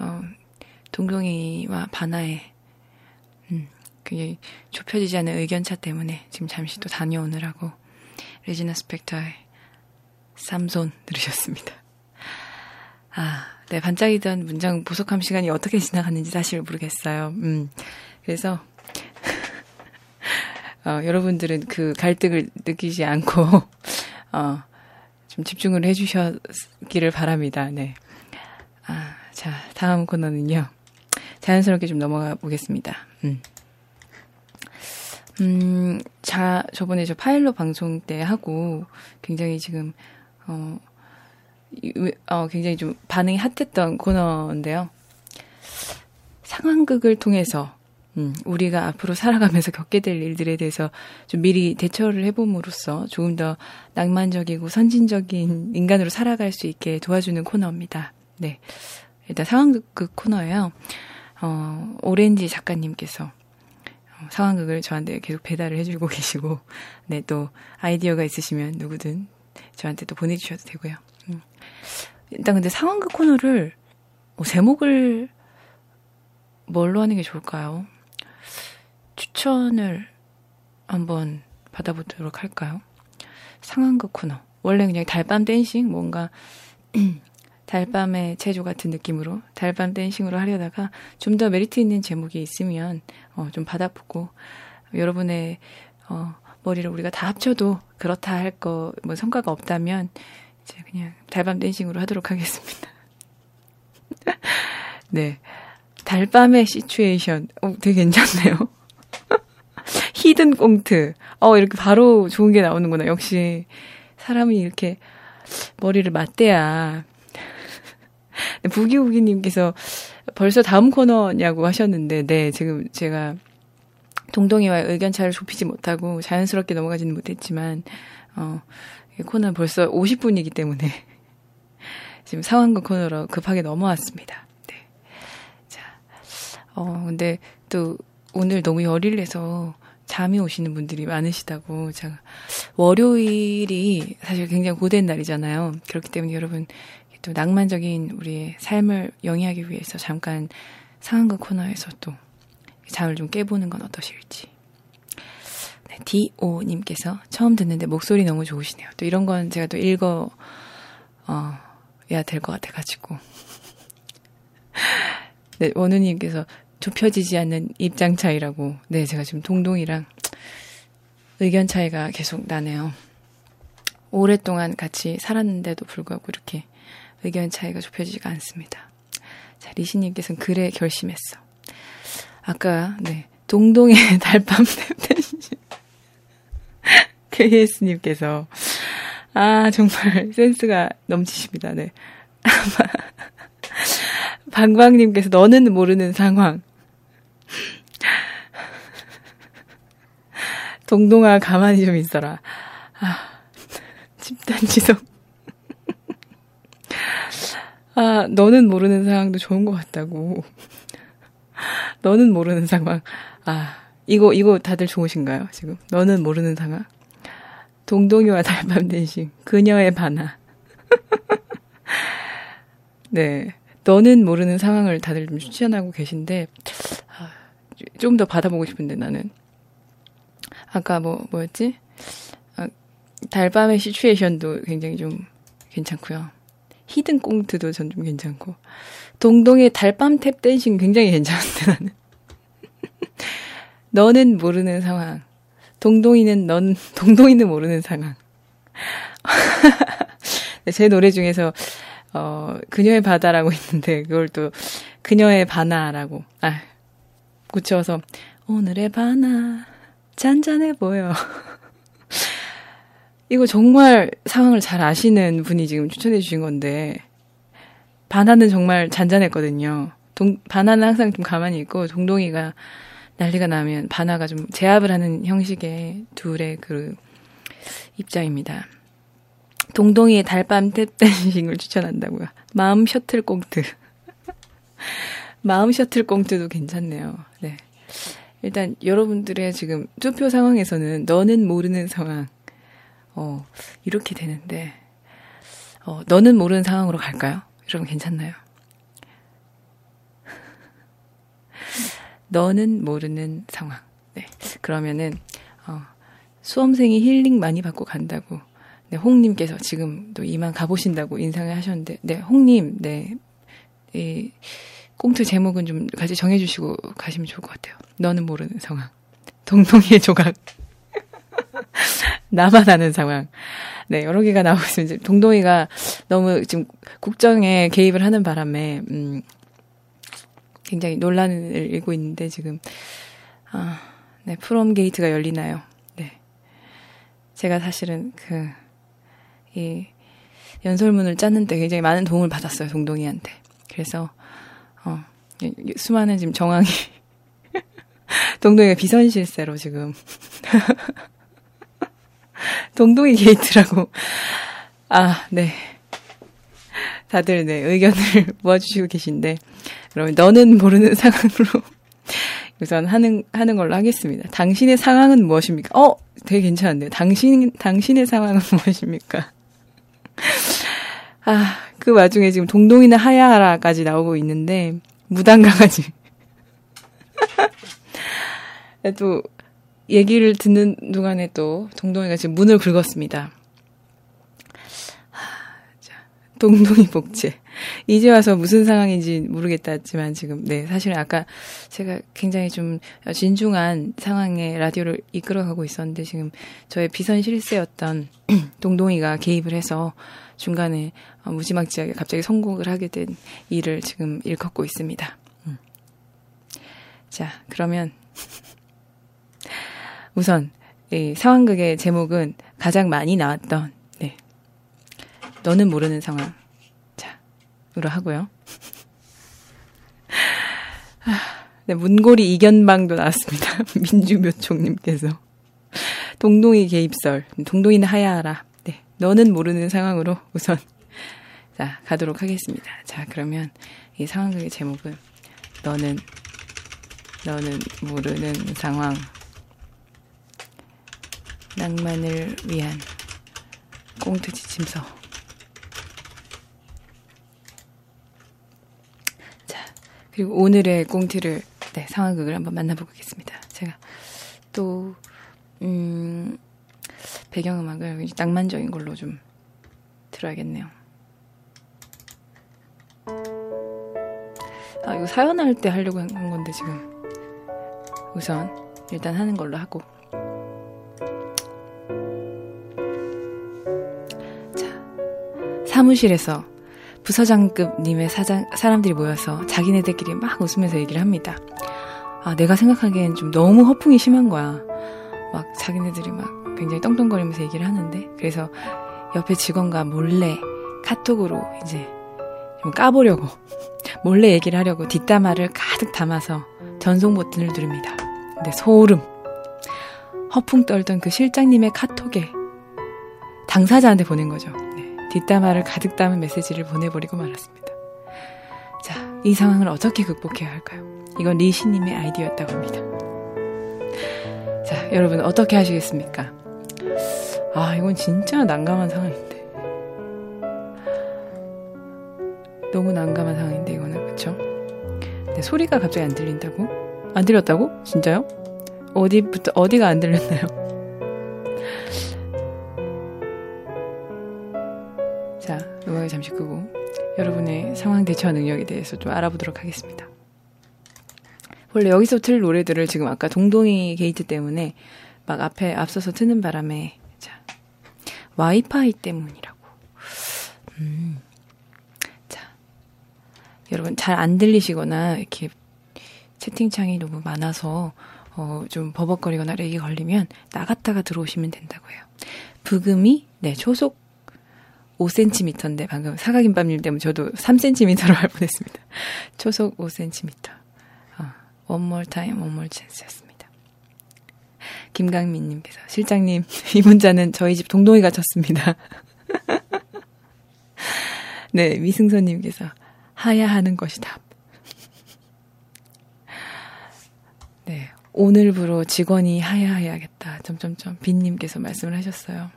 어, 동동이와 바나의 음, 그게 좁혀지지 않는 의견차 때문에 지금 잠시 또 다녀오느라고 레지나 스펙터의 쌈손 들으셨습니다. 아, 네, 반짝이던 문장 보석함 시간이 어떻게 지나갔는지 사실 모르겠어요. 음, 그래서 어, 여러분들은 그 갈등을 느끼지 않고 어, 좀 집중을 해주셨기를 바랍니다. 네. 아, 자, 다음 코너는요. 자연스럽게 좀 넘어가 보겠습니다. 음. 음, 자, 저번에 저 파일로 방송 때 하고 굉장히 지금, 어, 이- 어, 굉장히 좀 반응이 핫했던 코너인데요. 상황극을 통해서, 음, 우리가 앞으로 살아가면서 겪게 될 일들에 대해서 좀 미리 대처를 해봄으로써 조금 더 낭만적이고 선진적인 인간으로 살아갈 수 있게 도와주는 코너입니다. 네. 일단 상황극 코너예요. 어, 오렌지 작가님께서 어, 상황극을 저한테 계속 배달을 해주고 계시고, 네, 또 아이디어가 있으시면 누구든 저한테 또 보내주셔도 되고요. 음. 일단 근데 상황극 코너를, 뭐 제목을 뭘로 하는 게 좋을까요? 추천을 한번 받아보도록 할까요? 상황극 코너. 원래 그냥 달밤 댄싱 뭔가 달밤의 체조 같은 느낌으로 달밤 댄싱으로 하려다가 좀 더 메리트 있는 제목이 있으면 어, 좀 받아보고 여러분의 어, 머리를 우리가 다 합쳐도 그렇다 할 거 뭐 성과가 없다면 이제 그냥 달밤 댄싱으로 하도록 하겠습니다. 네. 달밤의 시츄에이션. 어, 되게 괜찮네요. 히든 꽁트. 어, 이렇게 바로 좋은 게 나오는구나. 역시 사람이 이렇게 머리를 맞대야. 부기우기님께서 벌써 다음 코너냐고 하셨는데, 네, 지금 제가 동동이와 의견 차를 좁히지 못하고 자연스럽게 넘어가지는 못했지만, 어, 이 코너는 벌써 50분이기 때문에 지금 상황극 코너로 급하게 넘어왔습니다. 네. 자, 어, 근데 또 오늘 너무 열일 내서 잠이 오시는 분들이 많으시다고 제가 월요일이 사실 굉장히 고된 날이잖아요. 그렇기 때문에 여러분 또 낭만적인 우리의 삶을 영위하기 위해서 잠깐 상황극 코너에서 또 잠을 좀 깨보는 건 어떠실지. 네, D.O.님께서 처음 듣는데 목소리 너무 좋으시네요. 또 이런 건 제가 또 읽어, 어, 해야 될 것 같아가지고. 네, 원우님께서 좁혀지지 않는 입장 차이라고. 네, 제가 지금 동동이랑 의견 차이가 계속 나네요. 오랫동안 같이 살았는데도 불구하고 이렇게 의견 차이가 좁혀지지가 않습니다. 자, 리시님께서는 그래 결심했어. 아까, 네, 동동의 달밤 탭댄시. KS님께서, 아, 정말 센스가 넘치십니다. 네. 방광님께서 너는 모르는 상황. 동동아 가만히 좀 있어라. 아, 집단 지성. 아, 너는 모르는 상황도 좋은 것 같다고. 너는 모르는 상황. 아, 이거, 이거 다들 좋으신가요, 지금? 너는 모르는 상황. 동동이와 달밤 대신 그녀의 반하. 네. 너는 모르는 상황을 다들 좀 추천하고 계신데, 아, 좀더 받아보고 싶은데, 나는. 아까 뭐, 뭐였지? 아, 달밤의 시츄에이션도 굉장히 좀 괜찮고요. 히든 꽁트도 전 좀 괜찮고. 동동의 달밤 탭 댄싱 굉장히 괜찮은데, 나는. 너는 모르는 상황. 동동이는 넌, 동동이는 모르는 상황. 네, 제 노래 중에서, 어, 그녀의 바다라고 있는데, 그걸 또, 그녀의 바나라고, 아, 붙여서, 오늘의 바나, 잔잔해 보여. 이거 정말 상황을 잘 아시는 분이 지금 추천해 주신 건데, 바나는 정말 잔잔했거든요. 동, 바나는 항상 좀 가만히 있고, 동동이가 난리가 나면 바나가 좀 제압을 하는 형식의 둘의 그 입장입니다. 동동이의 달밤 탭댄싱을 추천한다고요. 마음 셔틀 꽁트. 마음 셔틀 꽁트도 괜찮네요. 네. 일단 여러분들의 지금 투표 상황에서는 너는 모르는 상황. 어, 이렇게 되는데, 어, 너는 모르는 상황으로 갈까요? 여러분 괜찮나요? 너는 모르는 상황. 네. 그러면은, 어, 수험생이 힐링 많이 받고 간다고. 네, 홍님께서 지금 또 이만 가보신다고 인상을 하셨는데, 네, 홍님, 네, 이, 꽁트 제목은 좀 같이 정해주시고 가시면 좋을 것 같아요. 너는 모르는 상황. 동동이의 조각. 나만 아는 상황. 네, 여러 개가 나오고 있습니다. 동동이가 너무 지금 국정에 개입을 하는 바람에, 음, 굉장히 논란을 일고 있는데, 지금, 아, 네, 프롬 게이트가 열리나요? 네. 제가 사실은 그, 이, 연설문을 짰는데 굉장히 많은 도움을 받았어요, 동동이한테. 그래서, 어, 수많은 지금 정황이, 동동이가 비선실세로 지금, 동동이 게이트라고. 아, 네. 다들 네, 의견을 모아주시고 계신데, 그러면 너는 모르는 상황으로 우선 하는, 하는 걸로 하겠습니다. 당신의 상황은 무엇입니까? 어, 되게 괜찮은데요. 당신, 당신의 상황은 무엇입니까? 아, 그 와중에 지금 동동이는 하야하라까지 나오고 있는데, 무당 강아지. 또 얘기를 듣는 동안에 또 동동이가 지금 문을 긁었습니다. 동동이 복제. 이제 와서 무슨 상황인지 모르겠다지만 지금 네 사실은 아까 제가 굉장히 좀 진중한 상황에 라디오를 이끌어가고 있었는데 지금 저의 비선 실세였던 동동이가 개입을 해서 중간에 어, 무지막지하게 갑자기 성공을 하게 된 일을 지금 일컫고 있습니다. 음. 자 그러면 우선 이 상황극의 제목은 가장 많이 나왔던 네 너는 모르는 상황 으로 하고요. 네, 문고리 이견방도 나왔습니다. 민주묘총님께서. 동동이 개입설. 동동이는 하야하라. 네, 너는 모르는 상황으로 우선 자 가도록 하겠습니다. 자 그러면 이 상황극의 제목은 너는 너는 모르는 상황 낭만을 위한 꽁트 지침서 그리고 오늘의 꽁트를 네, 상황극을 한번 만나보겠습니다. 제가 또 음, 배경음악을 낭만적인 걸로 좀 들어야겠네요. 아 이거 사연할 때 하려고 한 건데 지금 우선 일단 하는 걸로 하고 자 사무실에서 부서장급님의 사장, 사람들이 모여서 자기네들끼리 막 웃으면서 얘기를 합니다. 아, 내가 생각하기엔 좀 너무 허풍이 심한 거야. 막 자기네들이 막 굉장히 떵떵거리면서 얘기를 하는데, 그래서 옆에 직원과 몰래 카톡으로 이제 좀 까보려고, 몰래 얘기를 하려고 뒷담화를 가득 담아서 전송 버튼을 누릅니다. 근데 소름. 허풍 떨던 그 실장님의 카톡에 당사자한테 보낸 거죠. 뒷담화를 가득 담은 메시지를 보내버리고 말았습니다. 자, 이 상황을 어떻게 극복해야 할까요? 이건 리시님의 아이디어였다고 합니다. 자, 여러분 어떻게 하시겠습니까? 아, 이건 진짜 난감한 상황인데. 너무 난감한 상황인데 이거는 그쵸? 네, 소리가 갑자기 안 들린다고? 안 들렸다고? 진짜요? 어디부터 어디가 안 들렸나요? 음악을 잠시 끄고 여러분의 상황 대처 능력에 대해서 좀 알아보도록 하겠습니다. 원래 여기서 틀 노래들을 지금 아까 동동이 게이트 때문에 막 앞에 앞서서 트는 바람에 자 와이파이 때문이라고. 음. 자 여러분 잘 안 들리시거나 이렇게 채팅창이 너무 많아서 어, 좀 버벅거리거나 렉이 걸리면 나갔다가 들어오시면 된다고요. 부금이 네 초속 5cm인데 방금 사각김밥님 때문에 저도 3cm로 할 뻔했습니다. 초속 5cm. 어, one more time, one more chance였습니다. 김강민님께서 실장님 이 문자는 저희 집 동동이가 쳤습니다. 네 미승선님께서 하야 하는 것이 답. 네 오늘부로 직원이 하야 해야겠다. 점점점 빈님께서 말씀을 하셨어요.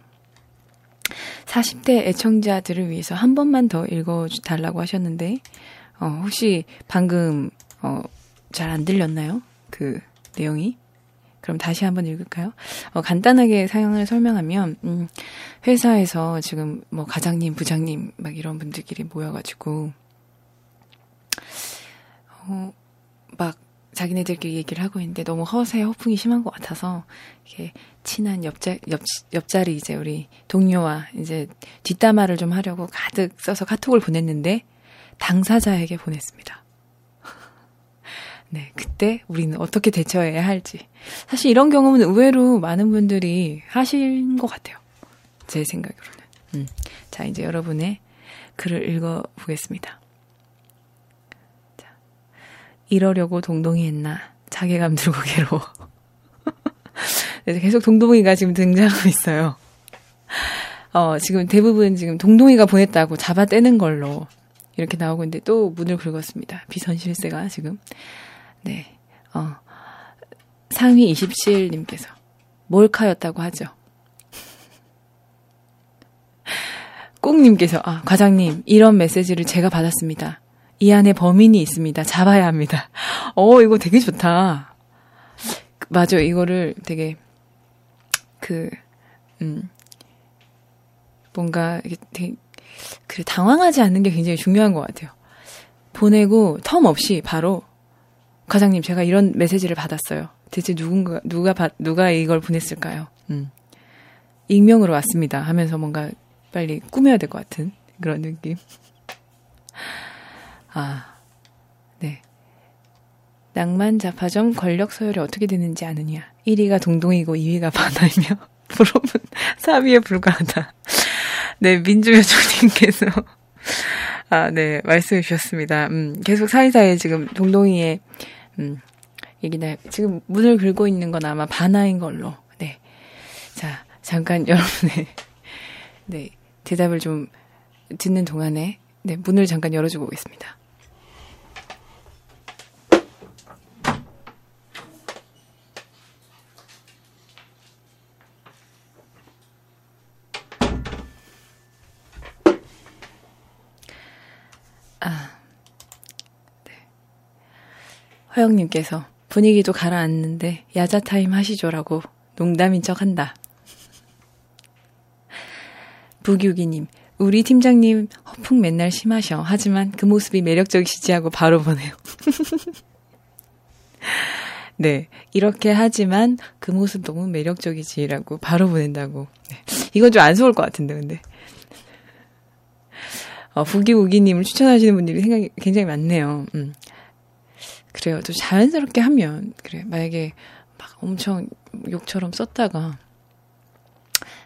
40대 애청자들을 위해서 한 번만 더 읽어달라고 하셨는데, 어, 혹시 방금, 어, 잘 안 들렸나요? 그 내용이? 그럼 다시 한번 읽을까요? 어, 간단하게 사연을 설명하면, 음, 회사에서 지금 뭐 과장님, 부장님, 막 이런 분들끼리 모여가지고, 어, 막 자기네들끼리 얘기를 하고 있는데 너무 허세 허풍이 심한 것 같아서 이렇게 친한 옆자 옆 옆자리 이제 우리 동료와 이제 뒷담화를 좀 하려고 가득 써서 카톡을 보냈는데 당사자에게 보냈습니다. 네, 그때 우리는 어떻게 대처해야 할지. 사실 이런 경험은 의외로 많은 분들이 하신 것 같아요. 제 생각으로는. 음. 자, 이제 여러분의 글을 읽어보겠습니다. 이러려고 동동이 했나. 자괴감 들고 괴로워. 계속 동동이가 지금 등장하고 있어요. 어, 지금 대부분 지금 동동이가 보냈다고 잡아떼는 걸로 이렇게 나오고 있는데 또 문을 긁었습니다. 비선실세가 지금. 네. 어, 상위 27님께서 몰카였다고 하죠. 꽁님께서, 아, 과장님, 이런 메시지를 제가 받았습니다. 이 안에 범인이 있습니다. 잡아야 합니다. 어, 이거 되게 좋다. 맞아. 이거를 되게, 그, 음, 뭔가, 그, 당황하지 않는 게 굉장히 중요한 것 같아요. 보내고, 텀 없이 바로, 과장님, 제가 이런 메시지를 받았어요. 대체 누군가, 누가, 받, 누가 이걸 보냈을까요? 음. 익명으로 왔습니다. 하면서 뭔가 빨리 꾸며야 될 것 같은 그런 느낌. 아, 네. 낭만 자파점 권력 서열이 어떻게 되는지 아느냐. 1위가 동동이고 2위가 바나이며 부러운 3위에 불과하다. 네, 민주여조님께서 아, 네, 말씀해 주셨습니다. 음, 계속 사이사이에 지금 동동이의 음, 얘기나 지금 문을 긁고 있는 건 아마 바나인 걸로. 네. 자, 잠깐 여러분의 네, 대답을 좀 듣는 동안에 네, 문을 잠깐 열어주고 오겠습니다. 허영님께서 분위기도 가라앉는데 야자 타임 하시죠라고 농담인 척 한다. 부규기님, 우리 팀장님 허풍 맨날 심하셔. 하지만 그 모습이 매력적이시지 하고 바로 보내요. 네. 이렇게 하지만 그 모습 너무 매력적이지라고 바로 보낸다고. 네. 이건 좀 안쓰러울 것 같은데, 근데. 어, 부기우기님을 추천하시는 분들이 생각이 굉장히 많네요. 음. 그래요. 또 자연스럽게 하면, 그래. 만약에 막 엄청 욕처럼 썼다가,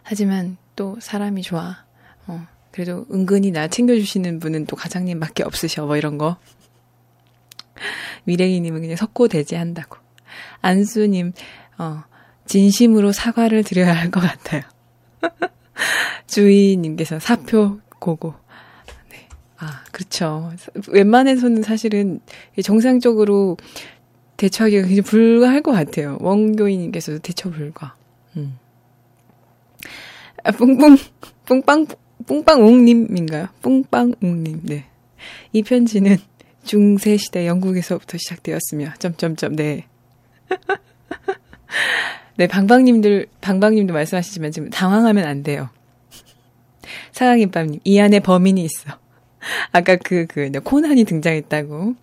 하지만 또 사람이 좋아. 어, 그래도 은근히 나 챙겨주시는 분은 또 과장님밖에 없으셔. 뭐 이런 거. 미래이님은 그냥 석고 대지 한다고. 안수님, 어, 진심으로 사과를 드려야 할 것 같아요. 주희님께서 사표 고고. 네. 아, 그렇죠. 웬만해서는 사실은 정상적으로 대처하기가 굉장히 불가할 것 같아요. 원교인님께서도 대처 불가. 음. 아, 뿡뿡, 뿡빵, 뿡빵옹님인가요? 뿡빵옹님, 네. 이 편지는 중세시대 영국에서부터 시작되었으며, 점점점, 네. 네, 방방님들, 방방님도 말씀하시지만 지금 당황하면 안 돼요. 사랑김밥님, 이 안에 범인이 있어. 아까 그, 그, 네, 코난이 등장했다고.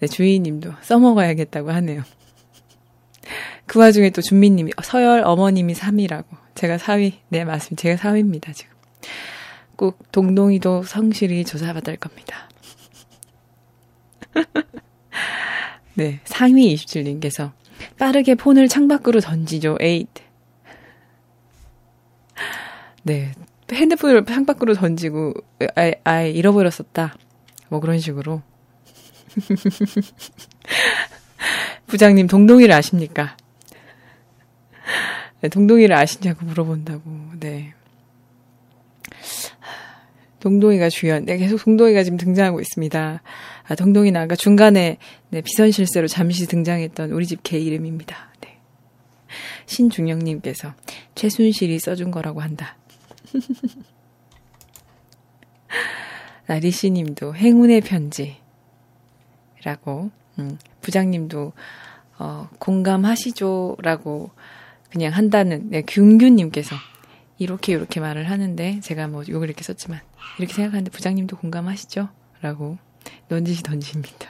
네, 주희님도 써먹어야겠다고 하네요. 그 와중에 또 준미님이, 서열 어머님이 3위라고. 제가 4위. 네, 맞습니다. 제가 4위입니다, 지금. 꼭 동동이도 성실히 조사받을 겁니다. 네, 상위 27님께서 빠르게 폰을 창밖으로 던지죠. 에잇. 네, 핸드폰을 창 밖으로 던지고 아예, 아예 잃어버렸었다. 뭐 그런 식으로. 부장님 동동이를 아십니까? 네, 동동이를 아시냐고 물어본다고. 네. 동동이가 주연. 네, 계속 동동이가 지금 등장하고 있습니다. 아, 동동이는 아까 중간에 네, 비선 실세로 잠시 등장했던 우리 집 개 이름입니다. 네. 신중영님께서 최순실이 써준 거라고 한다. 나리씨님도 행운의 편지라고 음, 부장님도 어, 공감하시죠라고 그냥 한다는 네, 균균님께서 이렇게 이렇게 말을 하는데 제가 뭐 욕을 이렇게 썼지만 이렇게 생각하는데 부장님도 공감하시죠? 라고 넌지시 던집니다.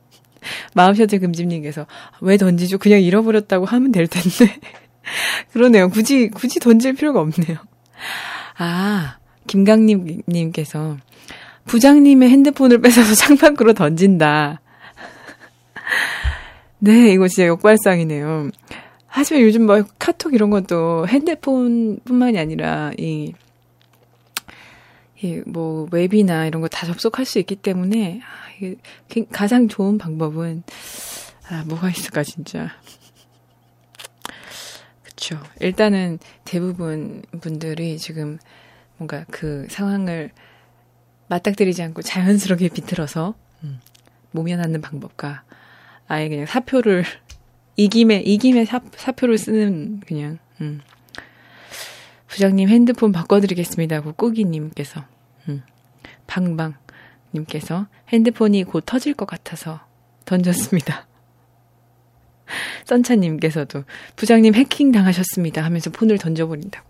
마음셔츠 금집님께서 왜 던지죠? 그냥 잃어버렸다고 하면 될 텐데. 그러네요. 굳이 굳이 던질 필요가 없네요. 아 김강님님께서 부장님의 핸드폰을 뺏어서 창밖으로 던진다. 네, 이거 진짜 역발상이네요. 하지만 요즘 뭐 카톡 이런 것도 핸드폰뿐만이 아니라 이, 이 뭐 웹이나 이런 거 다 접속할 수 있기 때문에 아, 이게 가장 좋은 방법은 아 뭐가 있을까 진짜. 그쵸. 일단은 대부분 분들이 지금 뭔가 그 상황을 맞닥뜨리지 않고 자연스럽게 비틀어서 음, 모면하는 방법과 아예 그냥 사표를 이김에 이김에 사, 사표를 쓰는 그냥 음. 부장님 핸드폰 바꿔드리겠습니다. 고 꾸기님께서 음. 방방님께서 핸드폰이 곧 터질 것 같아서 던졌습니다. 썬차님께서도 부장님 해킹 당하셨습니다 하면서 폰을 던져버린다고.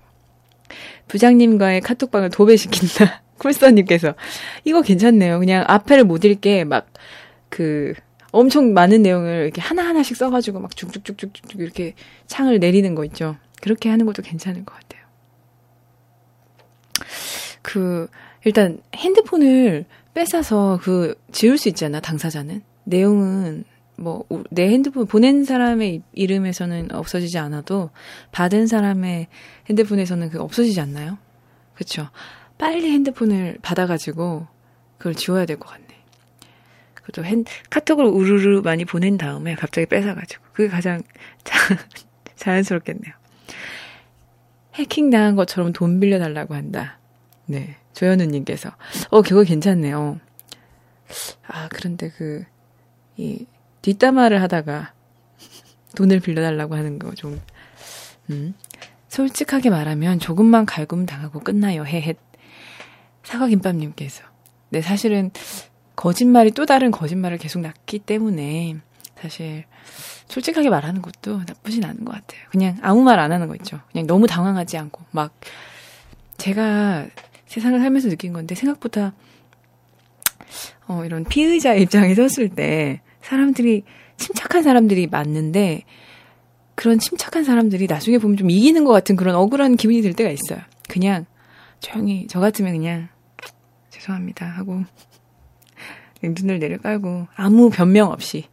부장님과의 카톡방을 도배시킨다. 쿨서님께서 이거 괜찮네요. 그냥 앞에를 못 읽게 막 그 엄청 많은 내용을 이렇게 하나하나씩 써가지고 막 쭉쭉쭉쭉쭉 이렇게 창을 내리는 거 있죠. 그렇게 하는 것도 괜찮을 것 같아요. 그 일단 핸드폰을 뺏어서 그 지울 수 있잖아 당사자는 내용은 뭐 내 핸드폰 보낸 사람의 이름에서는 없어지지 않아도 받은 사람의 핸드폰에서는 그 없어지지 않나요? 그렇죠. 빨리 핸드폰을 받아가지고 그걸 지워야 될 것 같네. 그것도 핸, 카톡을 우르르 많이 보낸 다음에 갑자기 뺏어가지고 그게 가장 자, 자연스럽겠네요. 해킹 당한 것처럼 돈 빌려달라고 한다. 네. 조현우님께서. 어, 그거 괜찮네요. 아, 그런데 그, 이, 뒷담화를 하다가 돈을 빌려달라고 하는 거 좀, 음. 솔직하게 말하면 조금만 갈굼 당하고 끝나요. 헤헷. 사과김밥님께서. 네, 사실은 거짓말이 또 다른 거짓말을 계속 낳기 때문에 사실 솔직하게 말하는 것도 나쁘진 않은 것 같아요. 그냥 아무 말 안 하는 거 있죠. 그냥 너무 당황하지 않고 막 제가 세상을 살면서 느낀 건데 생각보다 어, 이런 피의자 입장에 섰을 때 사람들이 침착한 사람들이 맞는데 그런 침착한 사람들이 나중에 보면 좀 이기는 것 같은 그런 억울한 기분이 들 때가 있어요. 그냥 조용히 저 같으면 그냥 죄송합니다 하고 눈을 내려 깔고 아무 변명 없이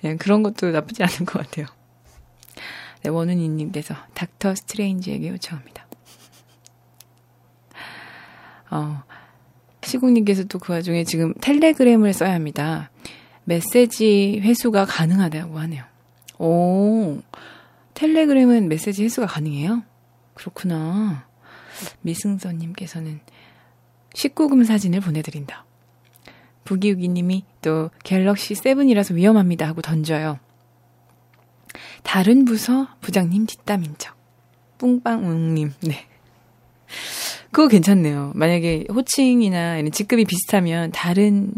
그냥 그런 것도 나쁘지 않은 것 같아요. 네, 원훈이님께서 닥터 스트레인지에게 요청합니다. 어, 시국님께서 또 그 와중에 지금 텔레그램을 써야 합니다. 메시지 회수가 가능하다고 하네요. 오, 텔레그램은 메시지 회수가 가능해요? 그렇구나. 미승선님께서는 19금 사진을 보내드린다. 부기우기님이 또 갤럭시 7이라서 위험합니다 하고 던져요. 다른 부서 부장님 뒷담인 척. 뿡빵웅님, 네. 그거 괜찮네요. 만약에 호칭이나 이런 직급이 비슷하면 다른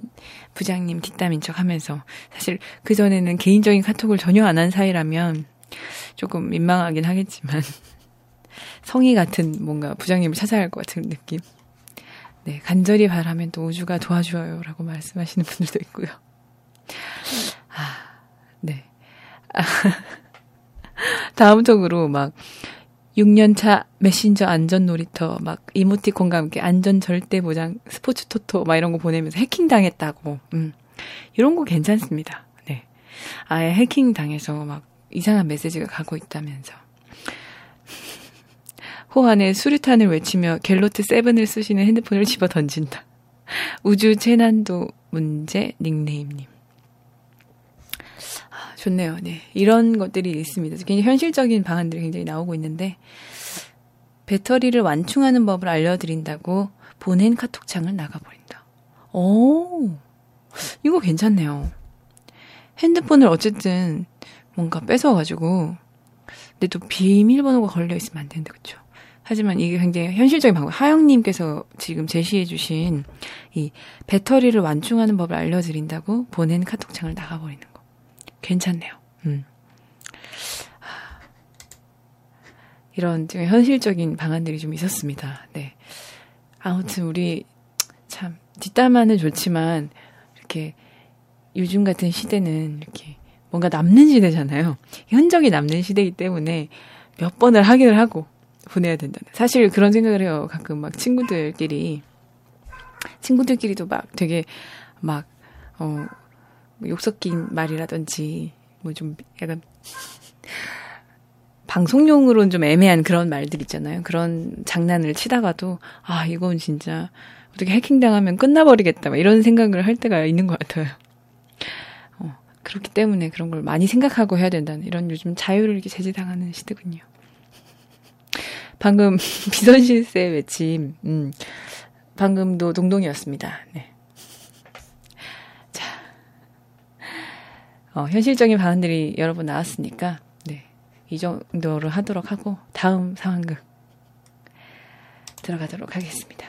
부장님 뒷담인 척 하면서 사실 그전에는 개인적인 카톡을 전혀 안 한 사이라면 조금 민망하긴 하겠지만 성의 같은 뭔가 부장님을 찾아야 할것 같은 느낌. 네, 간절히 바라면 또 우주가 도와줘요. 라고 말씀하시는 분들도 있고요. 아, 네. 아, 다음 쪽으로 막 6년차 메신저 안전 놀이터 막 이모티콘과 함께 안전 절대 보장 스포츠 토토 막 이런 거 보내면서 해킹 당했다고. 음. 이런 거 괜찮습니다. 네. 아예 해킹 당해서 막 이상한 메시지가 가고 있다면서. 호환의 수류탄을 외치며 갤로트 세븐을 쓰시는 핸드폰을 집어 던진다. 우주 재난도 문제 닉네임님. 아, 좋네요. 네. 이런 것들이 있습니다. 굉장히 현실적인 방안들이 굉장히 나오고 있는데, 배터리를 완충하는 법을 알려드린다고 보낸 카톡창을 나가버린다. 오, 이거 괜찮네요. 핸드폰을 어쨌든 뭔가 뺏어가지고, 근데 또 비밀번호가 걸려있으면 안 되는데, 그쵸? 하지만 이게 굉장히 현실적인 방법. 하영님께서 지금 제시해주신 이 배터리를 완충하는 법을 알려드린다고 보낸 카톡창을 나가버리는 거. 괜찮네요. 음. 이런 좀 현실적인 방안들이 좀 있었습니다. 네. 아무튼 우리 참 뒷담화는 좋지만 이렇게 요즘 같은 시대는 이렇게 뭔가 남는 시대잖아요. 흔적이 남는 시대이기 때문에 몇 번을 확인을 하고 보내야 된다. 사실 그런 생각을 해요. 가끔 막 친구들끼리 친구들끼리도 막 되게 막 어, 욕 섞인 말이라든지 뭐 좀 약간 방송용으로는 좀 애매한 그런 말들 있잖아요. 그런 장난을 치다가도 아 이건 진짜 어떻게 해킹당하면 끝나버리겠다 이런 생각을 할 때가 있는 것 같아요. 어, 그렇기 때문에 그런 걸 많이 생각하고 해야 된다는 이런 요즘 자유를 이렇게 제지당하는 시대군요. 방금 비선실세 외침, 음, 방금도 동동이었습니다. 네. 어, 현실적인 방안들이 여러 번 나왔으니까, 네. 이 정도로 하도록 하고, 다음 상황극 들어가도록 하겠습니다.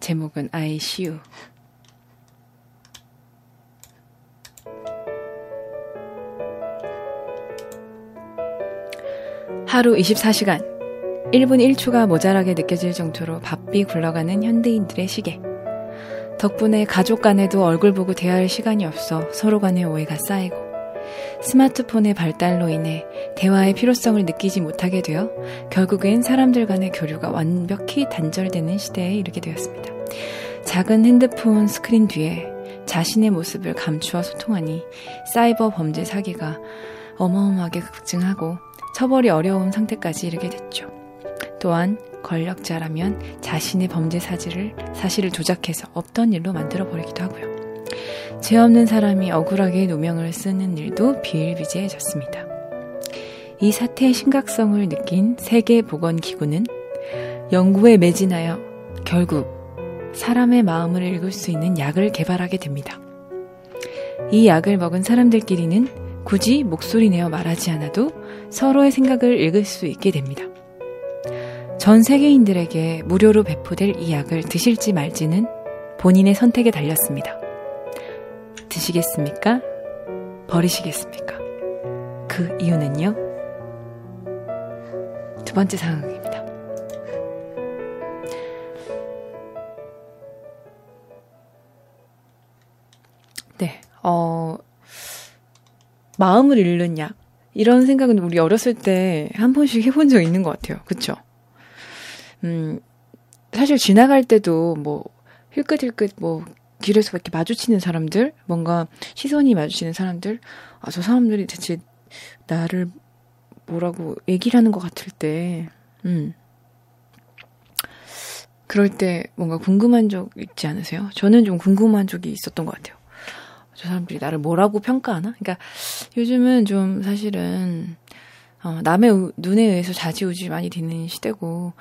제목은 I see you. 하루 24시간 1분 1초가 모자라게 느껴질 정도로 바삐 굴러가는 현대인들의 시계. 덕분에 가족 간에도 얼굴 보고 대화할 시간이 없어 서로 간의 오해가 쌓이고 스마트폰의 발달로 인해 대화의 필요성을 느끼지 못하게 되어 결국엔 사람들 간의 교류가 완벽히 단절되는 시대에 이르게 되었습니다. 작은 핸드폰 스크린 뒤에 자신의 모습을 감추어 소통하니 사이버 범죄 사기가 어마어마하게 급증하고 처벌이 어려운 상태까지 이르게 됐죠. 또한 권력자라면 자신의 범죄 사실을, 사실을 조작해서 없던 일로 만들어 버리기도 하고요. 죄 없는 사람이 억울하게 누명을 쓰는 일도 비일비재해졌습니다. 이 사태의 심각성을 느낀 세계보건기구는 연구에 매진하여 결국 사람의 마음을 읽을 수 있는 약을 개발하게 됩니다. 이 약을 먹은 사람들끼리는 굳이 목소리 내어 말하지 않아도 서로의 생각을 읽을 수 있게 됩니다. 전 세계인들에게 무료로 배포될 이 약을 드실지 말지는 본인의 선택에 달렸습니다. 드시겠습니까? 버리시겠습니까? 그 이유는요? 두 번째 상황입니다. 네, 어, 마음을 잃는 약. 이런 생각은 우리 어렸을 때 한 번씩 해본 적 있는 것 같아요. 그쵸? 음, 사실 지나갈 때도 뭐, 힐끗힐끗 뭐, 길에서 이렇게 마주치는 사람들, 뭔가 시선이 마주치는 사람들, 아, 저 사람들이 대체 나를 뭐라고 얘기를 하는 것 같을 때, 음. 그럴 때 뭔가 궁금한 적 있지 않으세요? 저는 좀 궁금한 적이 있었던 것 같아요. 저 사람들이 나를 뭐라고 평가하나? 그러니까 요즘은 좀 사실은 어, 남의 우- 눈에 의해서 좌지우지 많이 되는 시대고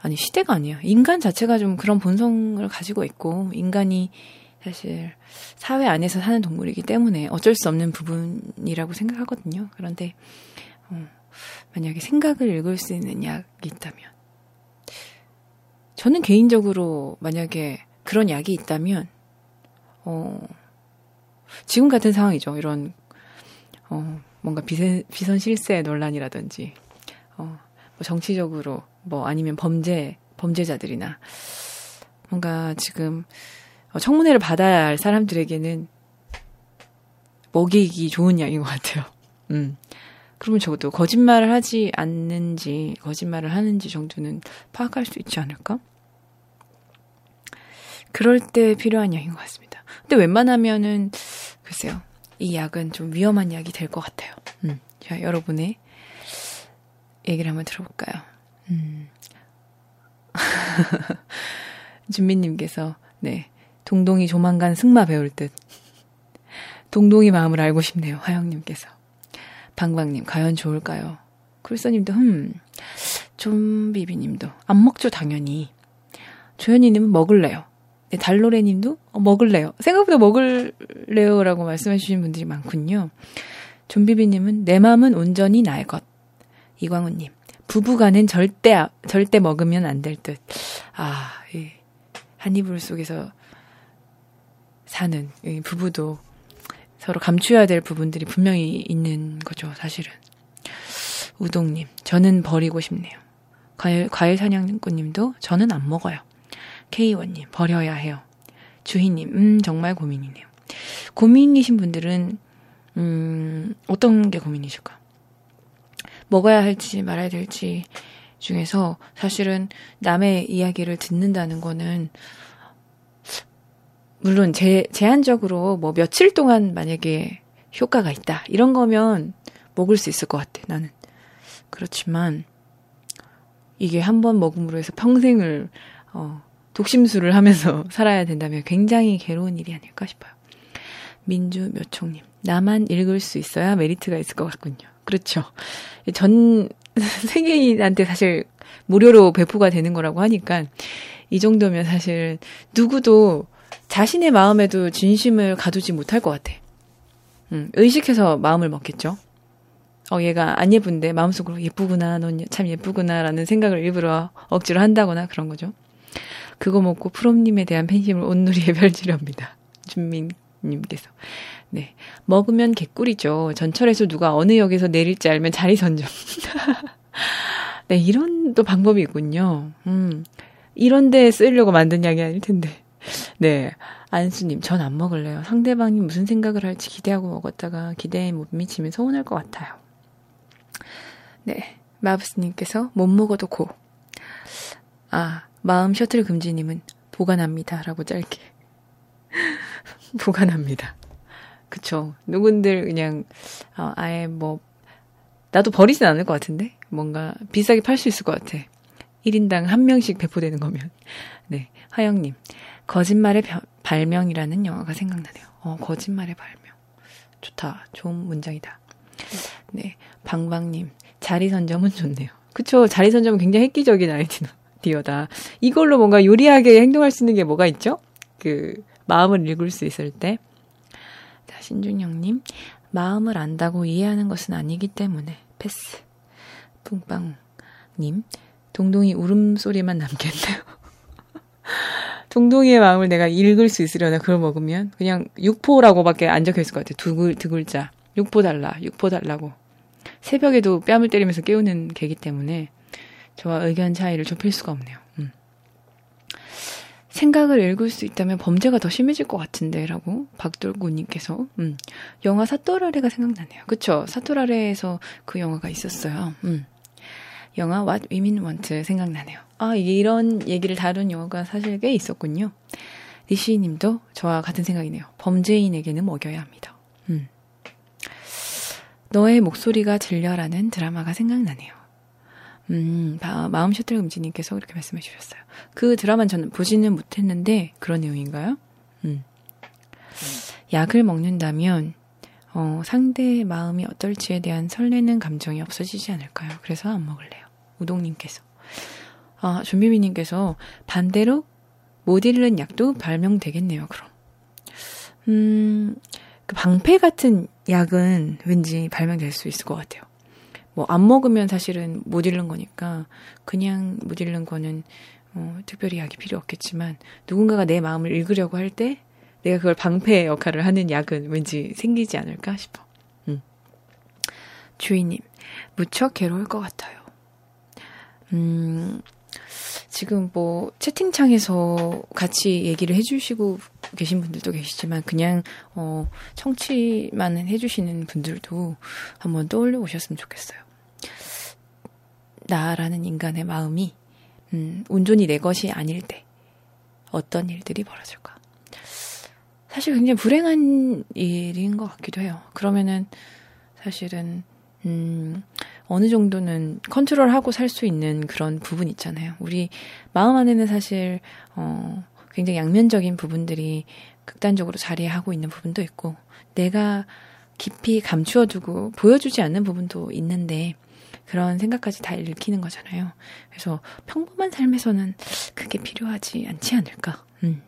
아니 시대가 아니에요. 인간 자체가 좀 그런 본성을 가지고 있고 인간이 사실 사회 안에서 사는 동물이기 때문에 어쩔 수 없는 부분이라고 생각하거든요. 그런데 어, 만약에 생각을 읽을 수 있는 약이 있다면 저는 개인적으로 만약에 그런 약이 있다면 어 지금 같은 상황이죠. 이런 어 뭔가 비선, 비선 실세 논란이라든지 어, 뭐 정치적으로 뭐 아니면 범죄 범죄자들이나 뭔가 지금 어, 청문회를 받아야 할 사람들에게는 먹이기 좋은 약인 것 같아요. 음. 그러면 적어도 거짓말을 하지 않는지 거짓말을 하는지 정도는 파악할 수 있지 않을까? 그럴 때 필요한 약인 것 같습니다. 근데 웬만하면은 글쎄요. 이 약은 좀 위험한 약이 될 것 같아요. 음. 자, 여러분의 얘기를 한번 들어볼까요? 음. 준비님께서, 네. 동동이 조만간 승마 배울 듯. 동동이 마음을 알고 싶네요. 화영님께서. 방방님, 과연 좋을까요? 쿨서님도, 흠. 좀비비님도, 안 먹죠, 당연히. 조현이님은 먹을래요. 네, 달로레님도 어, 먹을래요. 생각보다 먹을래요라고 말씀해주신 분들이 많군요. 좀비비님은 내 마음은 온전히 나의 것. 이광우님 부부간은 절대 아- 절대 먹으면 안 될 듯. 아, 이 한이불 속에서 사는 이 부부도 서로 감추어야 될 부분들이 분명히 있는 거죠, 사실은. 우동님, 저는 버리고 싶네요. 과일, 과일 사냥꾼님도 저는 안 먹어요. K1님, 버려야 해요. 주희님, 음, 정말 고민이네요. 고민이신 분들은, 음, 어떤 게 고민이실까? 먹어야 할지 말아야 될지 중에서 사실은 남의 이야기를 듣는다는 거는, 물론 제, 제한적으로 뭐 며칠 동안 만약에 효과가 있다. 이런 거면 먹을 수 있을 것 같아, 나는. 그렇지만, 이게 한 번 먹음으로 해서 평생을, 어, 독심술을 하면서 살아야 된다면 굉장히 괴로운 일이 아닐까 싶어요. 민주 묘총님. 나만 읽을 수 있어야 메리트가 있을 것 같군요. 그렇죠. 전 세계인한테 사실 무료로 배포가 되는 거라고 하니까 이 정도면 사실 누구도 자신의 마음에도 진심을 가두지 못할 것 같아. 음, 의식해서 마음을 먹겠죠. 어, 얘가 안 예쁜데 마음속으로 예쁘구나, 넌 참 예쁘구나라는 생각을 일부러 억지로 한다거나 그런 거죠. 그거 먹고 프롬님에 대한 팬심을 온누리에 펼치렵니다. 준민 님께서. 네. 먹으면 개꿀이죠. 전철에서 누가 어느 역에서 내릴지 알면 자리 선점. 네, 이런 또 방법이 있군요. 음, 이런 데 쓰려고 만든 약이 아닐 텐데. 네. 안수님, 전 안 먹을래요. 상대방이 무슨 생각을 할지 기대하고 먹었다가 기대에 못 미치면 서운할 것 같아요. 네. 마브스님께서 못 먹어도 고. 아, 마음 셔틀 금지님은 보관합니다. 라고 짧게. 보관합니다. 그쵸. 누군들 그냥, 어, 아예 뭐, 나도 버리진 않을 것 같은데? 뭔가 비싸게 팔 수 있을 것 같아. 1인당 한 명씩 배포되는 거면. 네. 화영님. 거짓말의 벼- 발명이라는 영화가 생각나네요. 어, 거짓말의 발명. 좋다. 좋은 문장이다. 네. 방방님. 자리 선점은 좋네요. 그쵸. 자리 선점은 굉장히 획기적인 아이디어다. 이걸로 뭔가 요리하게 행동할 수 있는 게 뭐가 있죠? 그, 마음을 읽을 수 있을 때. 자, 신준영님. 마음을 안다고 이해하는 것은 아니기 때문에 패스. 뿡빵님. 동동이 울음소리만 남겠네요. 동동이의 마음을 내가 읽을 수 있으려나 그걸 먹으면 그냥 육포라고밖에 안 적혀 있을 것 같아요. 두, 글, 두 글자. 육포 달라. 육포 달라고. 새벽에도 뺨을 때리면서 깨우는 개기 때문에 저와 의견 차이를 좁힐 수가 없네요. 음. 생각을 읽을 수 있다면 범죄가 더 심해질 것 같은데 라고 박돌구님께서 음. 영화 사토라레가 생각나네요. 그쵸? 사토라레에서 그 영화가 있었어요. 음. 영화 What Women Want 생각나네요. 아, 이런 얘기를 다룬 영화가 사실 꽤 있었군요. 리시 님도 저와 같은 생각이네요. 범죄인에게는 먹여야 합니다. 음. 너의 목소리가 들려라는 드라마가 생각나네요. 음, 바- 마음 셔틀 금지님께서 그렇게 말씀해 주셨어요. 그 드라마는 저는 보지는 못했는데 그런 내용인가요? 음. 약을 먹는다면 어, 상대의 마음이 어떨지에 대한 설레는 감정이 없어지지 않을까요? 그래서 안 먹을래요. 우동님께서. 아, 준비미님께서 반대로 못 잃는 약도 발명되겠네요, 그럼. 음, 그 방패 같은 약은 왠지 발명될 수 있을 것 같아요. 뭐, 안 먹으면 사실은 못 잃는 거니까, 그냥 못 잃는 거는, 어, 특별히 약이 필요 없겠지만, 누군가가 내 마음을 읽으려고 할 때, 내가 그걸 방패 역할을 하는 약은 왠지 생기지 않을까 싶어. 음. 주인님, 무척 괴로울 것 같아요. 음, 지금 뭐 채팅창에서 같이 얘기를 해주시고 계신 분들도 계시지만 그냥 어 청취만 해주시는 분들도 한번 떠올려 보셨으면 좋겠어요. 나라는 인간의 마음이 음, 온전히 내 것이 아닐 때 어떤 일들이 벌어질까? 사실 굉장히 불행한 일인 것 같기도 해요. 그러면은 사실은 음, 어느 정도는 컨트롤하고 살 수 있는 그런 부분 있잖아요. 우리 마음 안에는 사실 어, 굉장히 양면적인 부분들이 극단적으로 자리하고 있는 부분도 있고 내가 깊이 감추어두고 보여주지 않는 부분도 있는데 그런 생각까지 다 읽히는 거잖아요. 그래서 평범한 삶에서는 그게 필요하지 않지 않을까 음,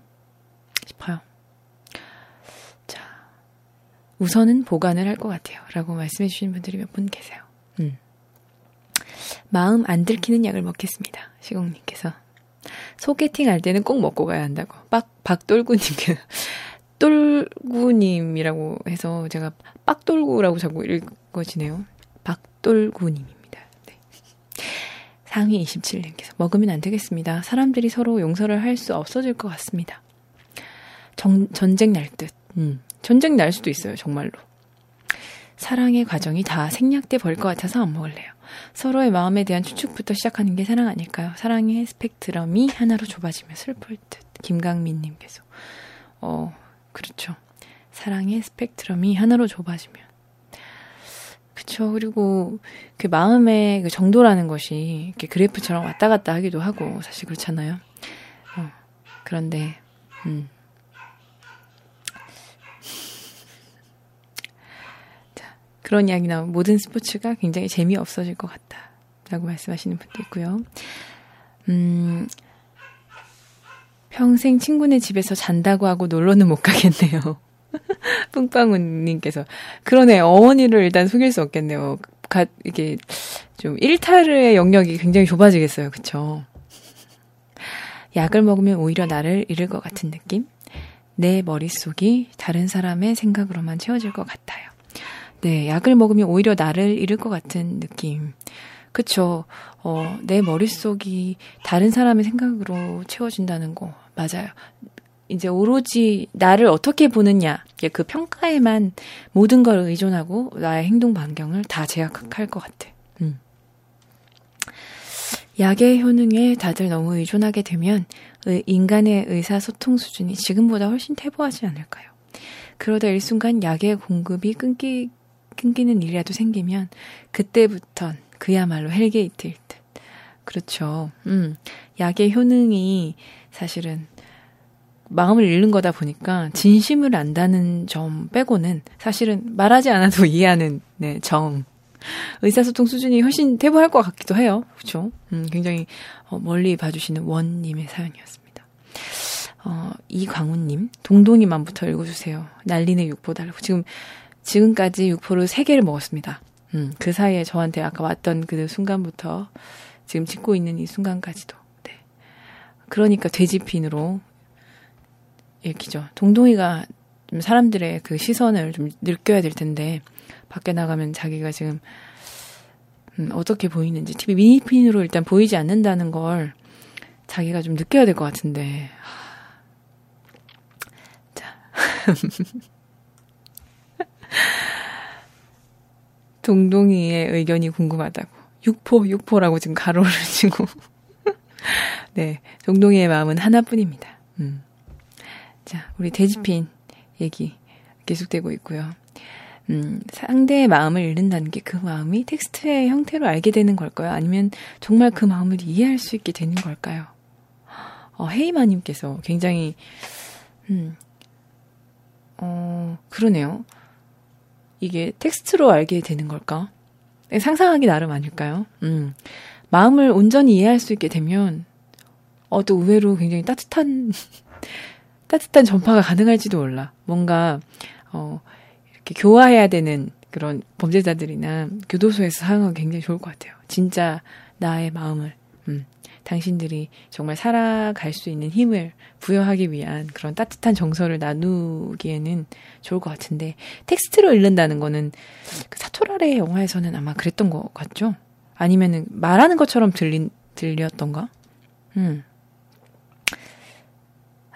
싶어요. 자, 우선은 보관을 할 것 같아요. 라고 말씀해 주신 분들이 몇 분 계세요. 음. 마음 안 들키는 약을 먹겠습니다. 시공님께서. 소개팅 할 때는 꼭 먹고 가야 한다고. 빡, 박돌구님께서. 똘구님이라고 해서 제가 빡돌구라고 자꾸 읽어지네요. 박돌구님입니다. 네. 상위 27님께서 먹으면 안 되겠습니다. 사람들이 서로 용서를 할 수 없어질 것 같습니다. 정, 전쟁 날 듯. 음, 전쟁 날 수도 있어요, 정말로. 사랑의 과정이 다 생략돼 버릴 것 같아서 안 먹을래요. 서로의 마음에 대한 추측부터 시작하는 게 사랑 아닐까요? 사랑의 스펙트럼이 하나로 좁아지면 슬플 듯. 김강민님께서. 어, 그렇죠. 사랑의 스펙트럼이 하나로 좁아지면. 그쵸. 그리고 그 마음의 그 정도라는 것이 이렇게 그래프처럼 왔다 갔다 하기도 하고 사실 그렇잖아요. 어, 그런데, 음. 자, 그런 이야기 나오면 모든 스포츠가 굉장히 재미없어질 것 같다. 라고 말씀하시는 분도 있고요. 음, 평생 친구네 집에서 잔다고 하고 놀러는 못 가겠네요. 뿡빵우님께서 그러네 어머니를 일단 속일 수 없겠네요. 가, 이게 좀 일탈의 영역이 굉장히 좁아지겠어요, 그쵸? 약을 먹으면 오히려 나를 잃을 것 같은 느낌? 내 머릿속이 다른 사람의 생각으로만 채워질 것 같아요. 네, 약을 먹으면 오히려 나를 잃을 것 같은 느낌. 그쵸. 어, 내 머릿속이 다른 사람의 생각으로 채워진다는 거, 맞아요. 이제 오로지 나를 어떻게 보느냐, 그 평가에만 모든 걸 의존하고 나의 행동 반경을 다 제약할 것 같아. 음. 약의 효능에 다들 너무 의존하게 되면 의- 인간의 의사소통 수준이 지금보다 훨씬 퇴보하지 않을까요? 그러다 일순간 약의 공급이 끊기, 끊기는 일이라도 생기면 그때부턴 그야말로 hell gate일 듯. 그렇죠. 음, 약의 효능이 사실은 마음을 잃는 거다 보니까 진심을 안다는 점 빼고는 사실은 말하지 않아도 이해하는 네, 정. 의사소통 수준이 훨씬 퇴보할 것 같기도 해요. 그렇죠? 음, 굉장히 어, 멀리 봐주시는 원님의 사연이었습니다. 어, 이광훈님, 동동이만부터 읽어주세요. 난리네 육포 달라고. 지금, 지금까지 육포를 3개를 먹었습니다. 음, 그 사이에 저한테 아까 왔던 그 순간부터 지금 찍고 있는 이 순간까지도. 네. 그러니까 돼지핀으로 읽히죠. 동동이가 좀 사람들의 그 시선을 좀 느껴야 될 텐데, 밖에 나가면 자기가 지금, 음, 어떻게 보이는지, TV 미니핀으로 일단 보이지 않는다는 걸 자기가 좀 느껴야 될 것 같은데, 동동이의 의견이 궁금하다고. 육포, 육포라고 지금 가로를 치고. 네, 동동이의 마음은 하나뿐입니다. 음. 자, 우리 돼지핀 얘기 계속되고 있고요. 음, 상대의 마음을 읽는다는 게 그 마음이 텍스트의 형태로 알게 되는 걸까요? 아니면 정말 그 마음을 이해할 수 있게 되는 걸까요? 어, 헤이마님께서 굉장히, 음, 어, 그러네요. 이게 텍스트로 알게 되는 걸까? 네, 상상하기 나름 아닐까요? 음. 마음을 온전히 이해할 수 있게 되면, 어, 또 의외로 굉장히 따뜻한, 따뜻한 전파가 가능할지도 몰라. 뭔가, 어, 이렇게 교화해야 되는 그런 범죄자들이나 교도소에서 사용하기 굉장히 좋을 것 같아요. 진짜 나의 마음을, 음, 당신들이 정말 살아갈 수 있는 힘을 부여하기 위한 그런 따뜻한 정서를 나누기에는 좋을 것 같은데 텍스트로 읽는다는 거는 그 사토라레 영화에서는 아마 그랬던 것 같죠? 아니면은 말하는 것처럼 들린 들렸던가? 음.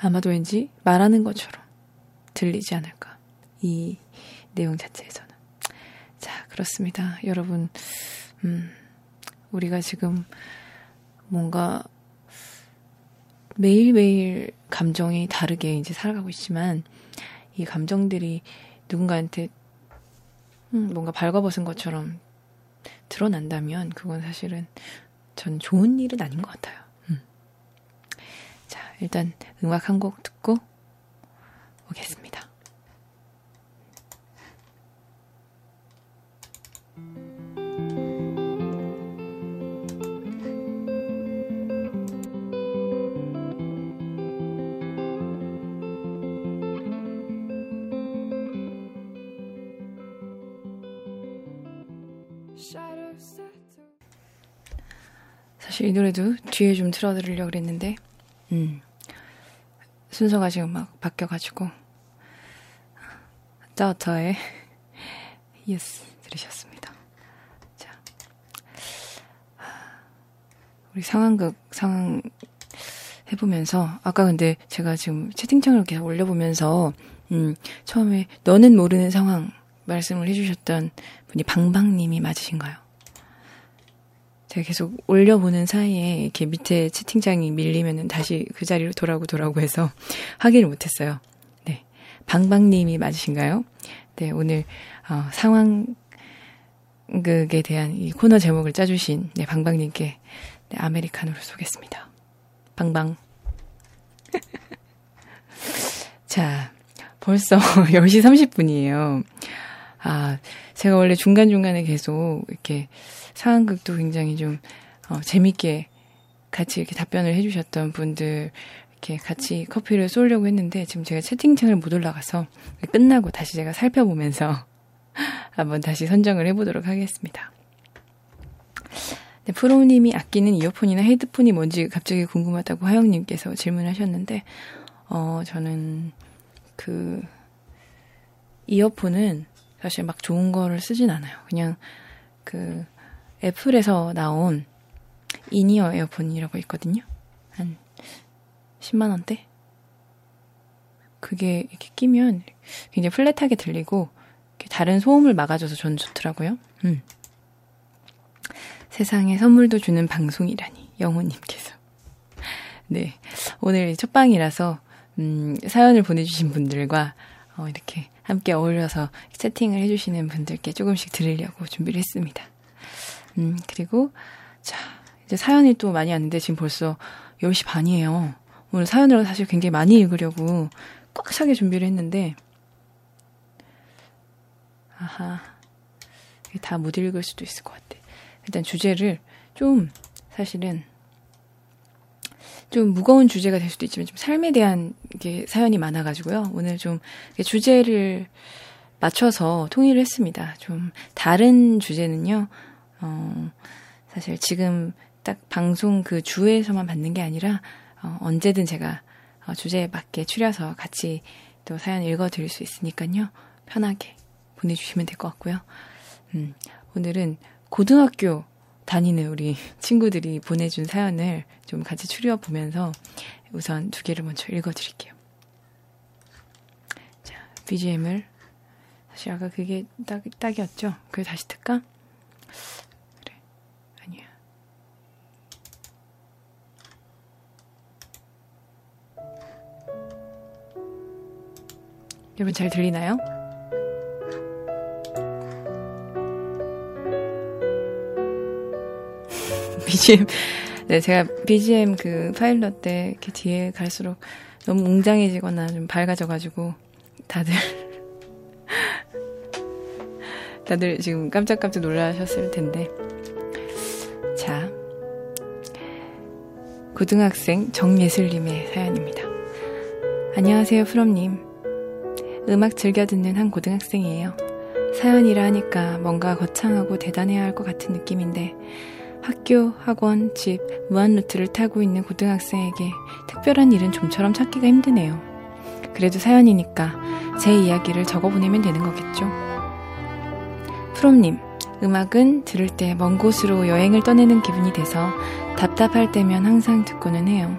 아마도 왠지 말하는 것처럼 들리지 않을까. 이 내용 자체에서는. 자, 그렇습니다. 여러분, 음, 우리가 지금 뭔가 매일매일 감정이 다르게 이제 살아가고 있지만 이 감정들이 누군가한테 음, 뭔가 발가벗은 것처럼 드러난다면 그건 사실은 전 좋은 일은 아닌 것 같아요. 일단 음악 한 곡 듣고 오겠습니다. 사실 이 노래도 뒤에 좀 틀어드리려고 그랬는데, 음, 순서가 지금 막 바뀌어가지고, 짜어터의 Yes 들으셨습니다. 자, 우리 상황극 상황 해보면서 아까 근데 제가 지금 채팅창을 계속 올려보면서 음, 처음에 너는 모르는 상황 말씀을 해주셨던 분이 방방님이 맞으신가요? 제가 계속 올려보는 사이에 이렇게 밑에 채팅창이 밀리면은 다시 그 자리로 돌아오고 돌아오고 해서 확인을 못했어요. 네. 방방님이 맞으신가요? 네, 오늘, 어, 상황극에 대한 이 코너 제목을 짜주신, 네, 방방님께, 네, 아메리카노를 쏘겠습니다. 방방. 자, 벌써 10시 30분이에요. 아, 제가 원래 중간중간에 계속 이렇게 상황극도 굉장히 좀 어, 재밌게 같이 이렇게 답변을 해주셨던 분들 이렇게 같이 커피를 쏘려고 했는데 지금 제가 채팅창을 못 올라가서 끝나고 다시 제가 살펴보면서 한번 다시 선정을 해보도록 하겠습니다. 네, 프로님이 아끼는 이어폰이나 헤드폰이 뭔지 갑자기 궁금하다고 화영님께서 질문하셨는데, 어, 저는 그 이어폰은 사실 막 좋은 거를 쓰진 않아요. 그냥 그 애플에서 나온 이니어 에어폰이라고 있거든요. 한 10만원대? 그게 이렇게 끼면 굉장히 플랫하게 들리고 다른 소음을 막아줘서 전 좋더라고요. 음. 세상에 선물도 주는 방송이라니 영호님께서 네 오늘 첫 방이라서 음, 사연을 보내주신 분들과 어, 이렇게 함께 어울려서 채팅을 해주시는 분들께 조금씩 들으려고 준비를 했습니다. 음, 그리고 자 이제 사연이 또 많이 왔는데 지금 벌써 10시 반이에요. 오늘 사연을 사실 굉장히 많이 읽으려고 꽉 차게 준비를 했는데 아하 다 못 읽을 수도 있을 것 같아. 일단 주제를 좀 사실은 좀 무거운 주제가 될 수도 있지만 좀 삶에 대한 게 사연이 많아가지고요. 오늘 좀 주제를 맞춰서 통일을 했습니다. 좀 다른 주제는요. 어, 사실 지금 딱 방송 그 주에서만 받는 게 아니라 어, 언제든 제가 어, 주제에 맞게 추려서 같이 또 사연 읽어드릴 수 있으니까요. 편하게 보내주시면 될 것 같고요. 음, 오늘은 고등학교 다니는 우리 친구들이 보내준 사연을 좀 같이 추려 보면서 우선 두 개를 먼저 읽어드릴게요. 자, BGM을 사실 아까 그게 딱, 딱이었죠? 그걸 다시 틀까? 여러분 잘 들리나요? BGM, 네, 제가 BGM 그 파일럿 때 이렇게 뒤에 갈수록 너무 웅장해지거나 좀 밝아져가지고 다들, 다들 지금 깜짝깜짝 놀라셨을 텐데. 자, 고등학생 정예슬님의 사연입니다. 안녕하세요, 프롬님. 음악 즐겨 듣는 한 고등학생이에요. 사연이라 하니까 뭔가 거창하고 대단해야 할 것 같은 느낌인데, 학교, 학원, 집, 무한 루트를 타고 있는 고등학생에게 특별한 일은 좀처럼 찾기가 힘드네요. 그래도 사연이니까 제 이야기를 적어보내면 되는 거겠죠? 프롬님, 음악은 들을 때 먼 곳으로 여행을 떠내는 기분이 돼서 답답할 때면 항상 듣고는 해요.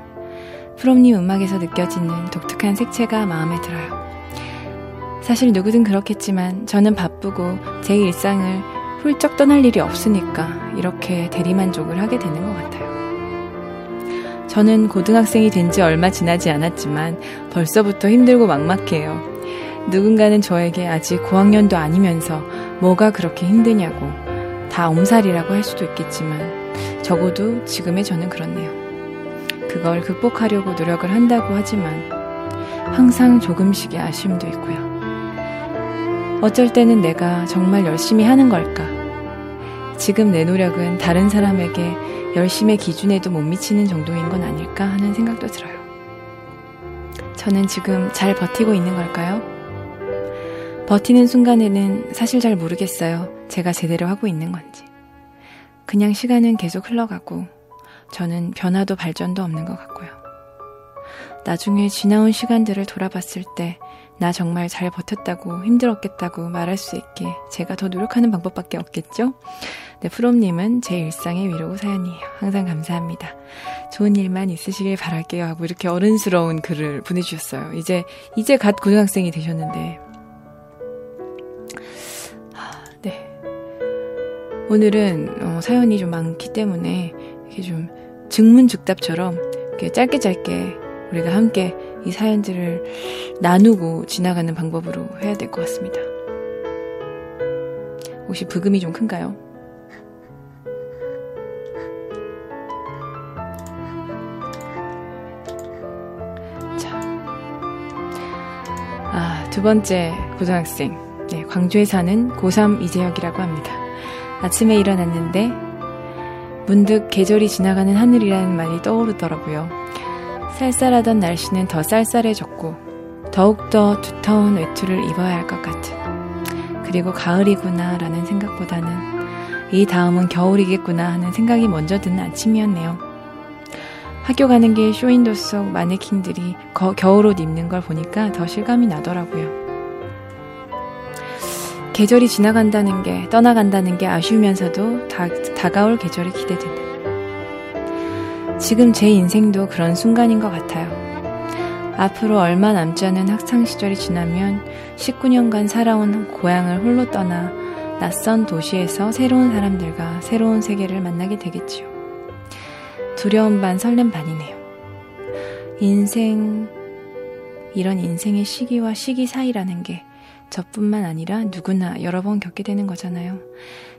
프롬님 음악에서 느껴지는 독특한 색채가 마음에 들어요. 사실 누구든 그렇겠지만 저는 바쁘고 제 일상을 훌쩍 떠날 일이 없으니까 이렇게 대리만족을 하게 되는 것 같아요. 저는 고등학생이 된 지 얼마 지나지 않았지만 벌써부터 힘들고 막막해요. 누군가는 저에게 아직 고학년도 아니면서 뭐가 그렇게 힘드냐고 다 엄살이라고 할 수도 있겠지만 적어도 지금의 저는 그렇네요. 그걸 극복하려고 노력을 한다고 하지만 항상 조금씩의 아쉬움도 있고요. 어쩔 때는 내가 정말 열심히 하는 걸까? 지금 내 노력은 다른 사람에게 열심의 기준에도 못 미치는 정도인 건 아닐까 하는 생각도 들어요. 저는 지금 잘 버티고 있는 걸까요? 버티는 순간에는 사실 잘 모르겠어요. 제가 제대로 하고 있는 건지. 그냥 시간은 계속 흘러가고 저는 변화도 발전도 없는 것 같고요. 나중에 지나온 시간들을 돌아봤을 때 나 정말 잘 버텼다고 힘들었겠다고 말할 수 있게 제가 더 노력하는 방법밖에 없겠죠? 네, 프롬님은 제 일상의 위로고 사연이에요. 항상 감사합니다. 좋은 일만 있으시길 바랄게요. 하고 이렇게 어른스러운 글을 보내주셨어요. 이제, 이제 갓 고등학생이 되셨는데. 네. 오늘은 어, 사연이 좀 많기 때문에 이렇게 좀 증문즉답처럼 이렇게 짧게 짧게 우리가 함께 이 사연들을 나누고 지나가는 방법으로 해야 될 것 같습니다. 혹시 부금이 좀 큰가요? 자. 아, 두 번째 고등학생. 네, 광주에 사는 고3 이재혁이라고 합니다. 아침에 일어났는데 문득 계절이 지나가는 하늘이라는 말이 떠오르더라고요. 쌀쌀하던 날씨는 더 쌀쌀해졌고 더욱더 두터운 외투를 입어야 할 것 같은 그리고 가을이구나 라는 생각보다는 이 다음은 겨울이겠구나 하는 생각이 먼저 드는 아침이었네요. 학교 가는 길 쇼윈도 속 마네킹들이 거, 겨울옷 입는 걸 보니까 더 실감이 나더라고요. 계절이 지나간다는 게, 떠나간다는 게 아쉬우면서도 다, 다가올 계절이 기대되는. 지금 제 인생도 그런 순간인 것 같아요. 앞으로 얼마 남지 않은 학창시절이 지나면 19년간 살아온 고향을 홀로 떠나 낯선 도시에서 새로운 사람들과 새로운 세계를 만나게 되겠지요. 두려움 반 설렘 반이네요. 인생, 이런 인생의 시기와 시기 사이라는 게 저뿐만 아니라 누구나 여러 번 겪게 되는 거잖아요.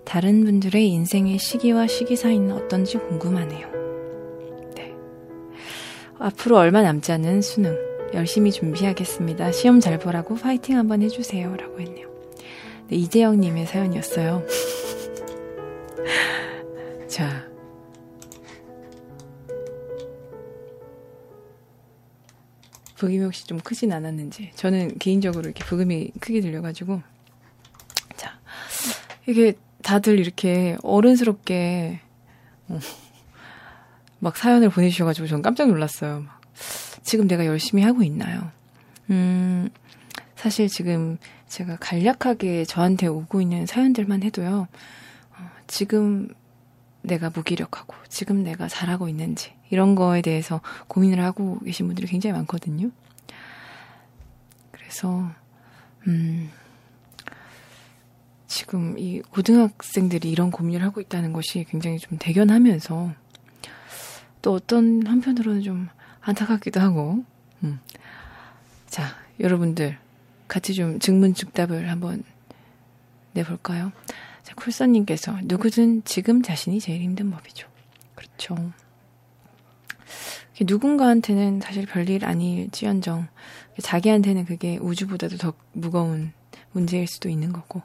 다른 분들의 인생의 시기와 시기 사이는 어떤지 궁금하네요. 네. 앞으로 얼마 남지 않은 수능 열심히 준비하겠습니다. 시험 잘 보라고 파이팅 한번 해주세요. 라고 했네요. 네, 이재영님의 사연이었어요. 자. 부금이 혹시 좀 크진 않았는지. 저는 개인적으로 이렇게 부금이 크게 들려가지고. 자. 이게 다들 이렇게 어른스럽게, 어, 막 사연을 보내주셔가지고 전 깜짝 놀랐어요. 막. 지금 내가 열심히 하고 있나요? 음, 사실 지금 제가 간략하게 저한테 오고 있는 사연들만 해도요, 어, 지금 내가 무기력하고, 지금 내가 잘하고 있는지, 이런 거에 대해서 고민을 하고 계신 분들이 굉장히 많거든요. 그래서, 음, 지금 이 고등학생들이 이런 고민을 하고 있다는 것이 굉장히 좀 대견하면서, 또 어떤 한편으로는 좀 안타깝기도 하고, 음. 자, 여러분들, 같이 좀 증문즉답을 한번 내볼까요? 자, 쿨선님께서 누구든 지금 자신이 제일 힘든 법이죠. 그렇죠. 누군가한테는 사실 별일 아닐지언정 자기한테는 그게 우주보다도 더 무거운 문제일 수도 있는 거고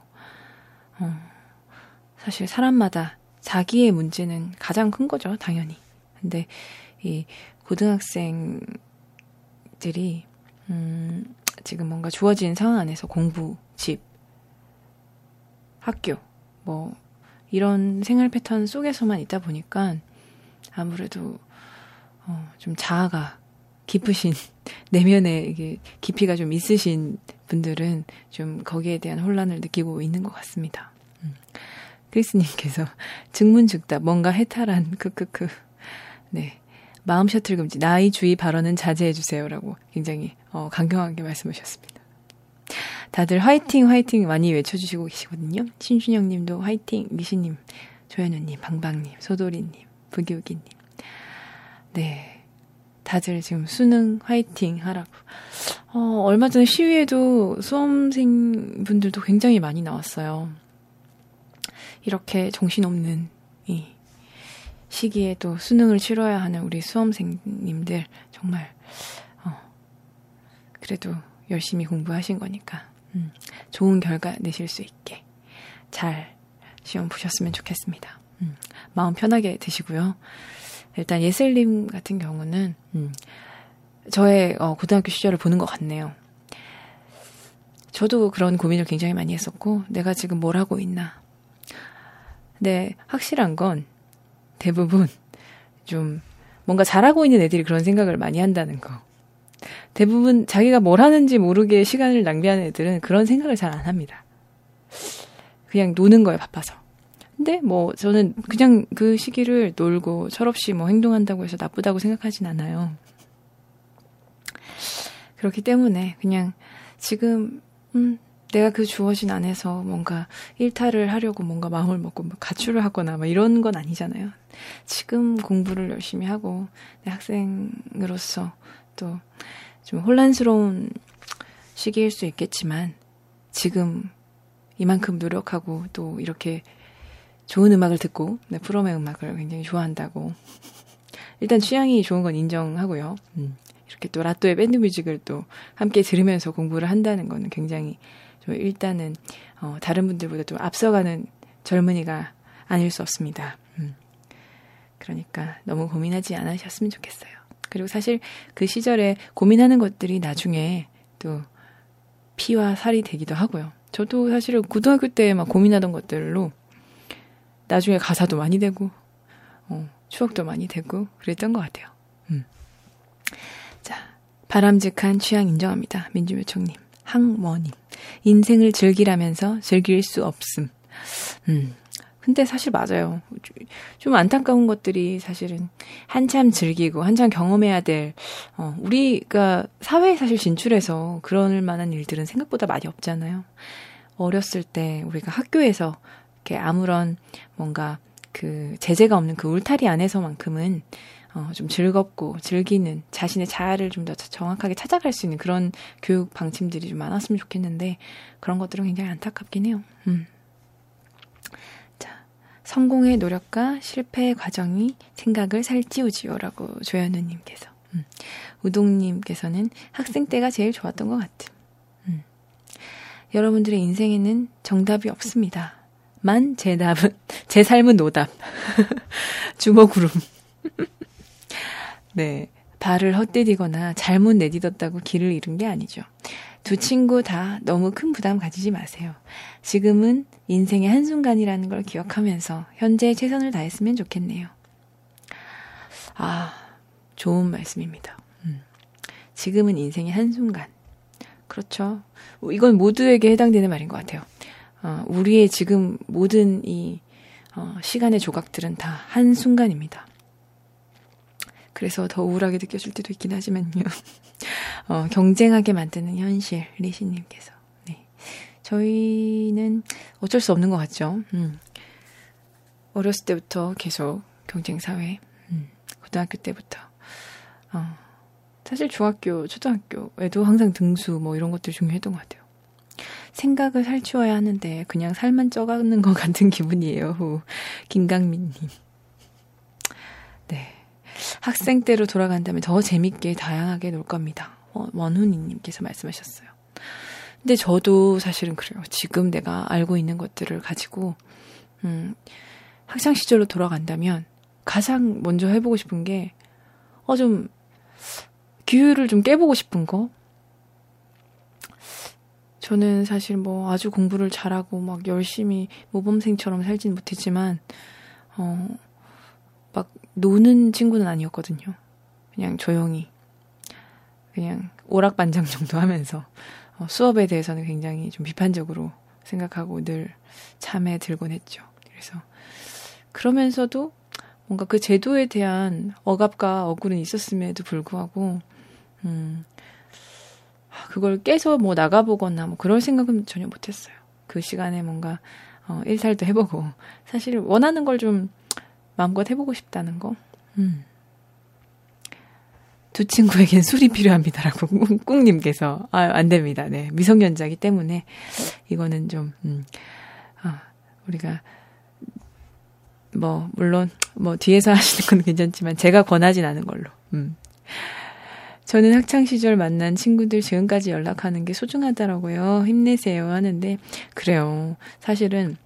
어, 사실 사람마다 자기의 문제는 가장 큰 거죠 당연히 근데 이 고등학생들이 음, 지금 뭔가 주어진 상황 안에서 공부, 집, 학교, 뭐, 이런 생활 패턴 속에서만 있다 보니까 아무래도 어, 좀 자아가 깊으신 내면에 이게 깊이가 좀 있으신 분들은 좀 거기에 대한 혼란을 느끼고 있는 것 같습니다. 음. 크리스님께서 증문즉답 뭔가 해탈한 크크크 네 마음 셔틀 금지, 나이 주의 발언은 자제해 주세요라고 굉장히 어, 강경하게 말씀하셨습니다. 다들 화이팅 화이팅 많이 외쳐주시고 계시거든요. 신준영 님도 화이팅, 미시님, 조현우 님, 방방님, 소도리 님, 부기우기 님. 네, 다들 지금 수능 화이팅 하라고. 어, 얼마 전에 시위에도 수험생 분들도 굉장히 많이 나왔어요. 이렇게 정신없는 이 시기에 또 수능을 치러야 하는 우리 수험생님들 정말 어, 그래도 열심히 공부하신 거니까 음, 좋은 결과 내실 수 있게 잘 시험 보셨으면 좋겠습니다. 음, 마음 편하게 드시고요. 일단 예슬님 같은 경우는 음, 저의 어, 고등학교 시절을 보는 것 같네요. 저도 그런 고민을 굉장히 많이 했었고 내가 지금 뭘 하고 있나. 근데 확실한 건 대부분 좀 뭔가 잘하고 있는 애들이 그런 생각을 많이 한다는 거. 대부분 자기가 뭘 하는지 모르게 시간을 낭비하는 애들은 그런 생각을 잘 안 합니다. 그냥 노는 거에 바빠서. 근데 뭐 저는 그냥 그 시기를 놀고 철없이 뭐 행동한다고 해서 나쁘다고 생각하진 않아요. 그렇기 때문에 그냥 지금 음 내가 그 주어진 안에서 뭔가 일탈을 하려고 뭔가 마음을 먹고 뭐 가출을 하거나 뭐 이런 건 아니잖아요. 지금 공부를 열심히 하고 내 학생으로서 또 좀 혼란스러운 시기일 수 있겠지만 지금 이만큼 노력하고 또 이렇게 좋은 음악을 듣고 네, 프롬의 음악을 굉장히 좋아한다고 일단 취향이 좋은 건 인정하고요. 음, 이렇게 또 라또의 밴드 뮤직을 또 함께 들으면서 공부를 한다는 거는 굉장히 좀 일단은 어, 다른 분들보다 좀 앞서가는 젊은이가 아닐 수 없습니다. 음. 그러니까 너무 고민하지 않으셨으면 좋겠어요. 그리고 사실 그 시절에 고민하는 것들이 나중에 또 피와 살이 되기도 하고요. 저도 사실은 고등학교 때 막 고민하던 것들로 나중에 가사도 많이 되고, 어, 추억도 많이 되고, 그랬던 것 같아요. 음. 자, 바람직한 취향 인정합니다. 민주묘총님. 항머님. 인생을 즐기라면서 즐길 수 없음. 음, 근데 사실 맞아요. 좀 안타까운 것들이 사실은 한참 즐기고 한참 경험해야 될, 어, 우리가 사회에 사실 진출해서 그럴 만한 일들은 생각보다 많이 없잖아요. 어렸을 때 우리가 학교에서 이렇게 아무런 뭔가 그 제재가 없는 그 울타리 안에서만큼은 어, 좀 즐겁고 즐기는 자신의 자아를 좀 더 정확하게 찾아갈 수 있는 그런 교육 방침들이 좀 많았으면 좋겠는데 그런 것들은 굉장히 안타깝긴 해요. 음. 자, 성공의 노력과 실패의 과정이 생각을 살찌우지요라고 조현우님께서 음. 우동님께서는 학생 때가 제일 좋았던 것 같음. 음. 여러분들의 인생에는 정답이 없습니다. 만 제 답은 제 삶은 노답. 주먹구름. 네. 발을 헛디디거나 잘못 내딛었다고 길을 잃은 게 아니죠. 두 친구 다 너무 큰 부담 가지지 마세요. 지금은 인생의 한순간이라는 걸 기억하면서 현재의 최선을 다했으면 좋겠네요. 아, 좋은 말씀입니다. 음. 지금은 인생의 한순간. 그렇죠. 이건 모두에게 해당되는 말인 것 같아요. 어, 우리의 지금 모든 이 어, 시간의 조각들은 다 한순간입니다. 그래서 더 우울하게 느껴질 때도 있긴 하지만요. 어, 경쟁하게 만드는 현실, 리시님께서. 네. 저희는 어쩔 수 없는 것 같죠. 음. 어렸을 때부터 계속 경쟁사회, 음. 고등학교 때부터. 어, 사실 중학교, 초등학교에도 항상 등수 뭐 이런 것들 중요했던 것 같아요. 생각을 살치워야 하는데 그냥 살만 쪄가는 것 같은 기분이에요. 후. 김강민님. 네. 학생 때로 돌아간다면 더 재밌게 다양하게 놀 겁니다. 어, 원훈이님께서 말씀하셨어요. 근데 저도 사실은 그래요. 지금 내가 알고 있는 것들을 가지고, 음, 학창 시절로 돌아간다면 가장 먼저 해보고 싶은 게, 어, 좀, 규율을 좀 깨보고 싶은 거? 저는 사실 뭐 아주 공부를 잘하고 막 열심히 모범생처럼 살진 못했지만, 어, 막 노는 친구는 아니었거든요. 그냥 조용히. 그냥 오락반장 정도 하면서 어, 수업에 대해서는 굉장히 좀 비판적으로 생각하고 늘 참에 들곤 했죠. 그래서 그러면서도 뭔가 그 제도에 대한 억압과 억울은 있었음에도 불구하고 음 그걸 깨서 뭐 나가보거나 뭐 그럴 생각은 전혀 못했어요. 그 시간에 뭔가 어, 일탈도 해보고 사실 원하는 걸 좀 마음껏 해보고 싶다는 거. 음. 두 친구에겐 술이 필요합니다라고 꿍님께서 아, 안 됩니다. 네 미성년자기 때문에 이거는 좀 음, 아, 우리가 뭐 물론 뭐 뒤에서 하시는 건 괜찮지만 제가 권하진 않은 걸로. 음. 저는 학창 시절 만난 친구들 지금까지 연락하는 게 소중하더라고요. 힘내세요 하는데 그래요. 사실은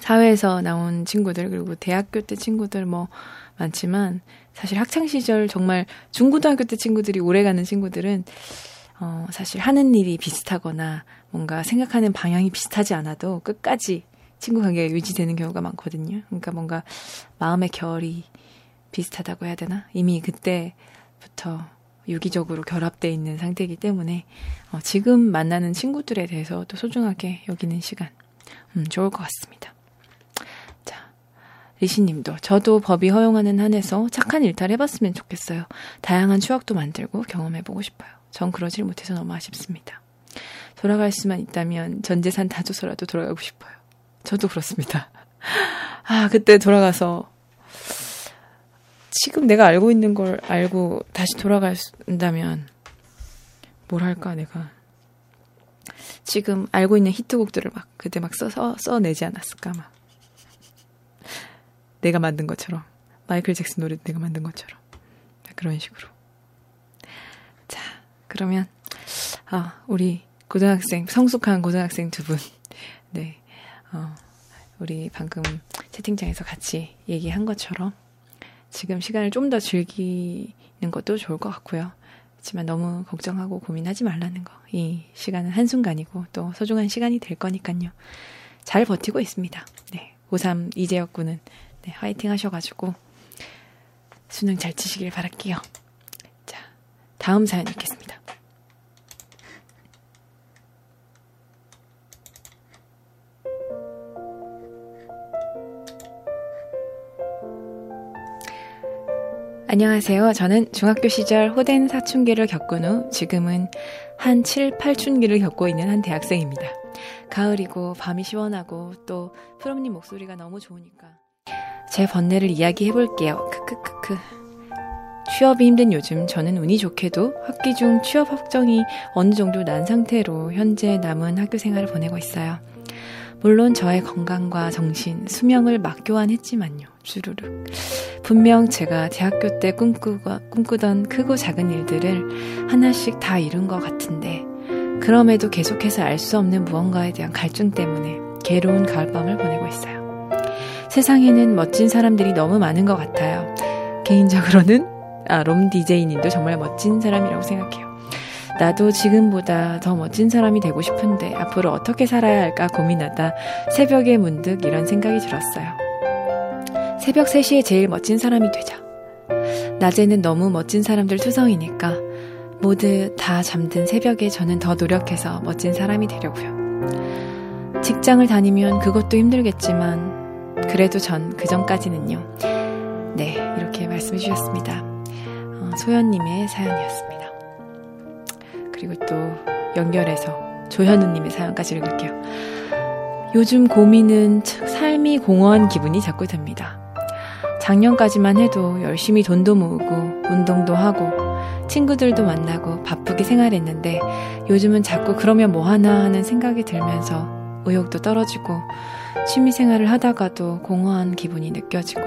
사회에서 나온 친구들 그리고 대학교 때 친구들 뭐 많지만 사실 학창 시절 정말 중고등학교 때 친구들이 오래가는 친구들은 어 사실 하는 일이 비슷하거나 뭔가 생각하는 방향이 비슷하지 않아도 끝까지 친구 관계가 유지되는 경우가 많거든요. 그러니까 뭔가 마음의 결이 비슷하다고 해야 되나? 이미 그때부터 유기적으로 결합돼 있는 상태이기 때문에 어, 지금 만나는 친구들에 대해서 또 소중하게 여기는 시간 음, 좋을 것 같습니다. 자, 리시님도 저도 법이 허용하는 한에서 착한 일탈 해봤으면 좋겠어요. 다양한 추억도 만들고 경험해보고 싶어요. 전 그러질 못해서 너무 아쉽습니다. 돌아갈 수만 있다면 전 재산 다 줘서라도 돌아가고 싶어요. 저도 그렇습니다. 아, 그때 돌아가서 지금 내가 알고 있는 걸 알고 다시 돌아간다면 뭘 할까 내가 지금 알고 있는 히트곡들을 막 그때 막 써서 써내지 않았을까 막 내가 만든 것처럼 마이클 잭슨 노래 내가 만든 것처럼 그런 식으로 자 그러면 아 우리 고등학생 성숙한 고등학생 두 분 네 어, 우리 방금 채팅창에서 같이 얘기한 것처럼 지금 시간을 좀 더 즐기는 것도 좋을 것 같고요. 하지만 너무 걱정하고 고민하지 말라는 거. 이 시간은 한순간이고 또 소중한 시간이 될 거니까요. 잘 버티고 있습니다. 네. 고3 이재혁 군은 네, 화이팅 하셔가지고 수능 잘 치시길 바랄게요. 자, 다음 사연 읽겠습니다. 안녕하세요. 저는 중학교 시절 호된 사춘기를 겪은 후 지금은 한 7, 8춘기를 겪고 있는 한 대학생입니다. 가을이고 밤이 시원하고 또 프롬님 목소리가 너무 좋으니까. 제 번뇌를 이야기해 볼게요. 크크크크. 취업이 힘든 요즘 저는 운이 좋게도 학기 중 취업 확정이 어느 정도 난 상태로 현재 남은 학교 생활을 보내고 있어요. 물론 저의 건강과 정신, 수명을 막교환 했지만요. 주르륵. 분명 제가 대학교 때 꿈꾸가, 꿈꾸던 크고 작은 일들을 하나씩 다 이룬 것 같은데, 그럼에도 계속해서 알 수 없는 무언가에 대한 갈증 때문에 괴로운 가을밤을 보내고 있어요. 세상에는 멋진 사람들이 너무 많은 것 같아요. 개인적으로는, 아, 롬 DJ님도 정말 멋진 사람이라고 생각해요. 나도 지금보다 더 멋진 사람이 되고 싶은데 앞으로 어떻게 살아야 할까 고민하다 새벽에 문득 이런 생각이 들었어요. 새벽 3시에 제일 멋진 사람이 되자. 낮에는 너무 멋진 사람들 투성이니까 모두 다 잠든 새벽에 저는 더 노력해서 멋진 사람이 되려고요. 직장을 다니면 그것도 힘들겠지만 그래도 전 그 전까지는요. 네, 이렇게 말씀해 주셨습니다. 어, 소연님의 사연이었습니다. 그리고 또 연결해서 조현우님의 사연까지 읽을게요. 요즘 고민은 삶이 공허한 기분이 자꾸 듭니다. 작년까지만 해도 열심히 돈도 모으고 운동도 하고 친구들도 만나고 바쁘게 생활했는데 요즘은 자꾸 그러면 뭐하나 하는 생각이 들면서 의욕도 떨어지고 취미 생활을 하다가도 공허한 기분이 느껴지고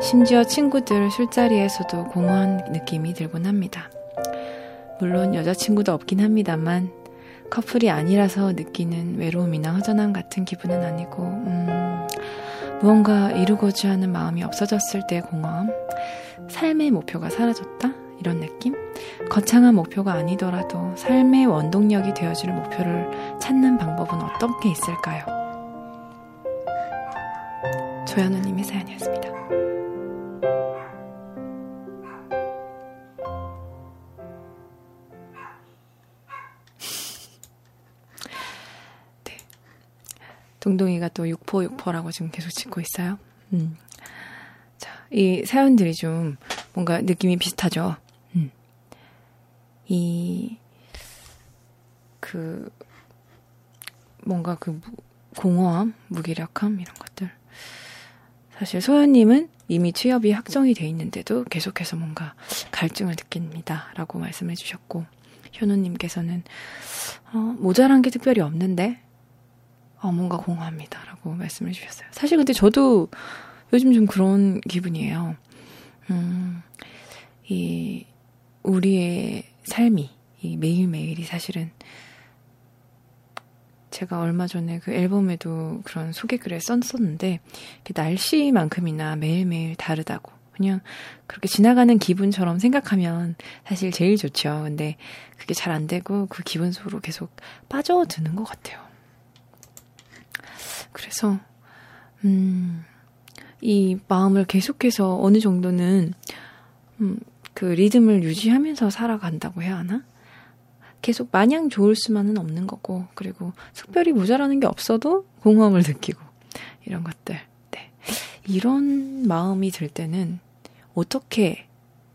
심지어 친구들 술자리에서도 공허한 느낌이 들곤 합니다. 물론 여자친구도 없긴 합니다만 커플이 아니라서 느끼는 외로움이나 허전함 같은 기분은 아니고 음, 무언가 이루고자 하는 마음이 없어졌을 때의 공허함 삶의 목표가 사라졌다 이런 느낌 거창한 목표가 아니더라도 삶의 원동력이 되어줄 목표를 찾는 방법은 어떤 게 있을까요? 조현우님의 사연이었습니다. 동동이가 또 육포 육포라고 지금 계속 짓고 있어요. 음. 자, 이 사연들이 좀 뭔가 느낌이 비슷하죠. 음. 이, 그, 뭔가 그 공허함, 무기력함, 이런 것들. 사실 소연님은 이미 취업이 확정이 돼 있는데도 계속해서 뭔가 갈증을 느낍니다. 라고 말씀해 주셨고, 현우님께서는, 어, 모자란 게 특별히 없는데, 어, 뭔가 공허합니다. 라고 말씀해 주셨어요. 사실 근데 저도 요즘 좀 그런 기분이에요. 음, 이, 우리의 삶이, 이 매일매일이 사실은 제가 얼마 전에 그 앨범에도 그런 소개글을 썼었는데, 날씨만큼이나 매일매일 다르다고. 그냥 그렇게 지나가는 기분처럼 생각하면 사실 제일 좋죠. 근데 그게 잘 안 되고 그 기분 속으로 계속 빠져드는 것 같아요. 그래서, 음, 이 마음을 계속해서 어느 정도는, 음, 그 리듬을 유지하면서 살아간다고 해야 하나? 계속 마냥 좋을 수만은 없는 거고, 그리고 특별히 모자라는 게 없어도 공허함을 느끼고, 이런 것들. 네. 이런 마음이 들 때는 어떻게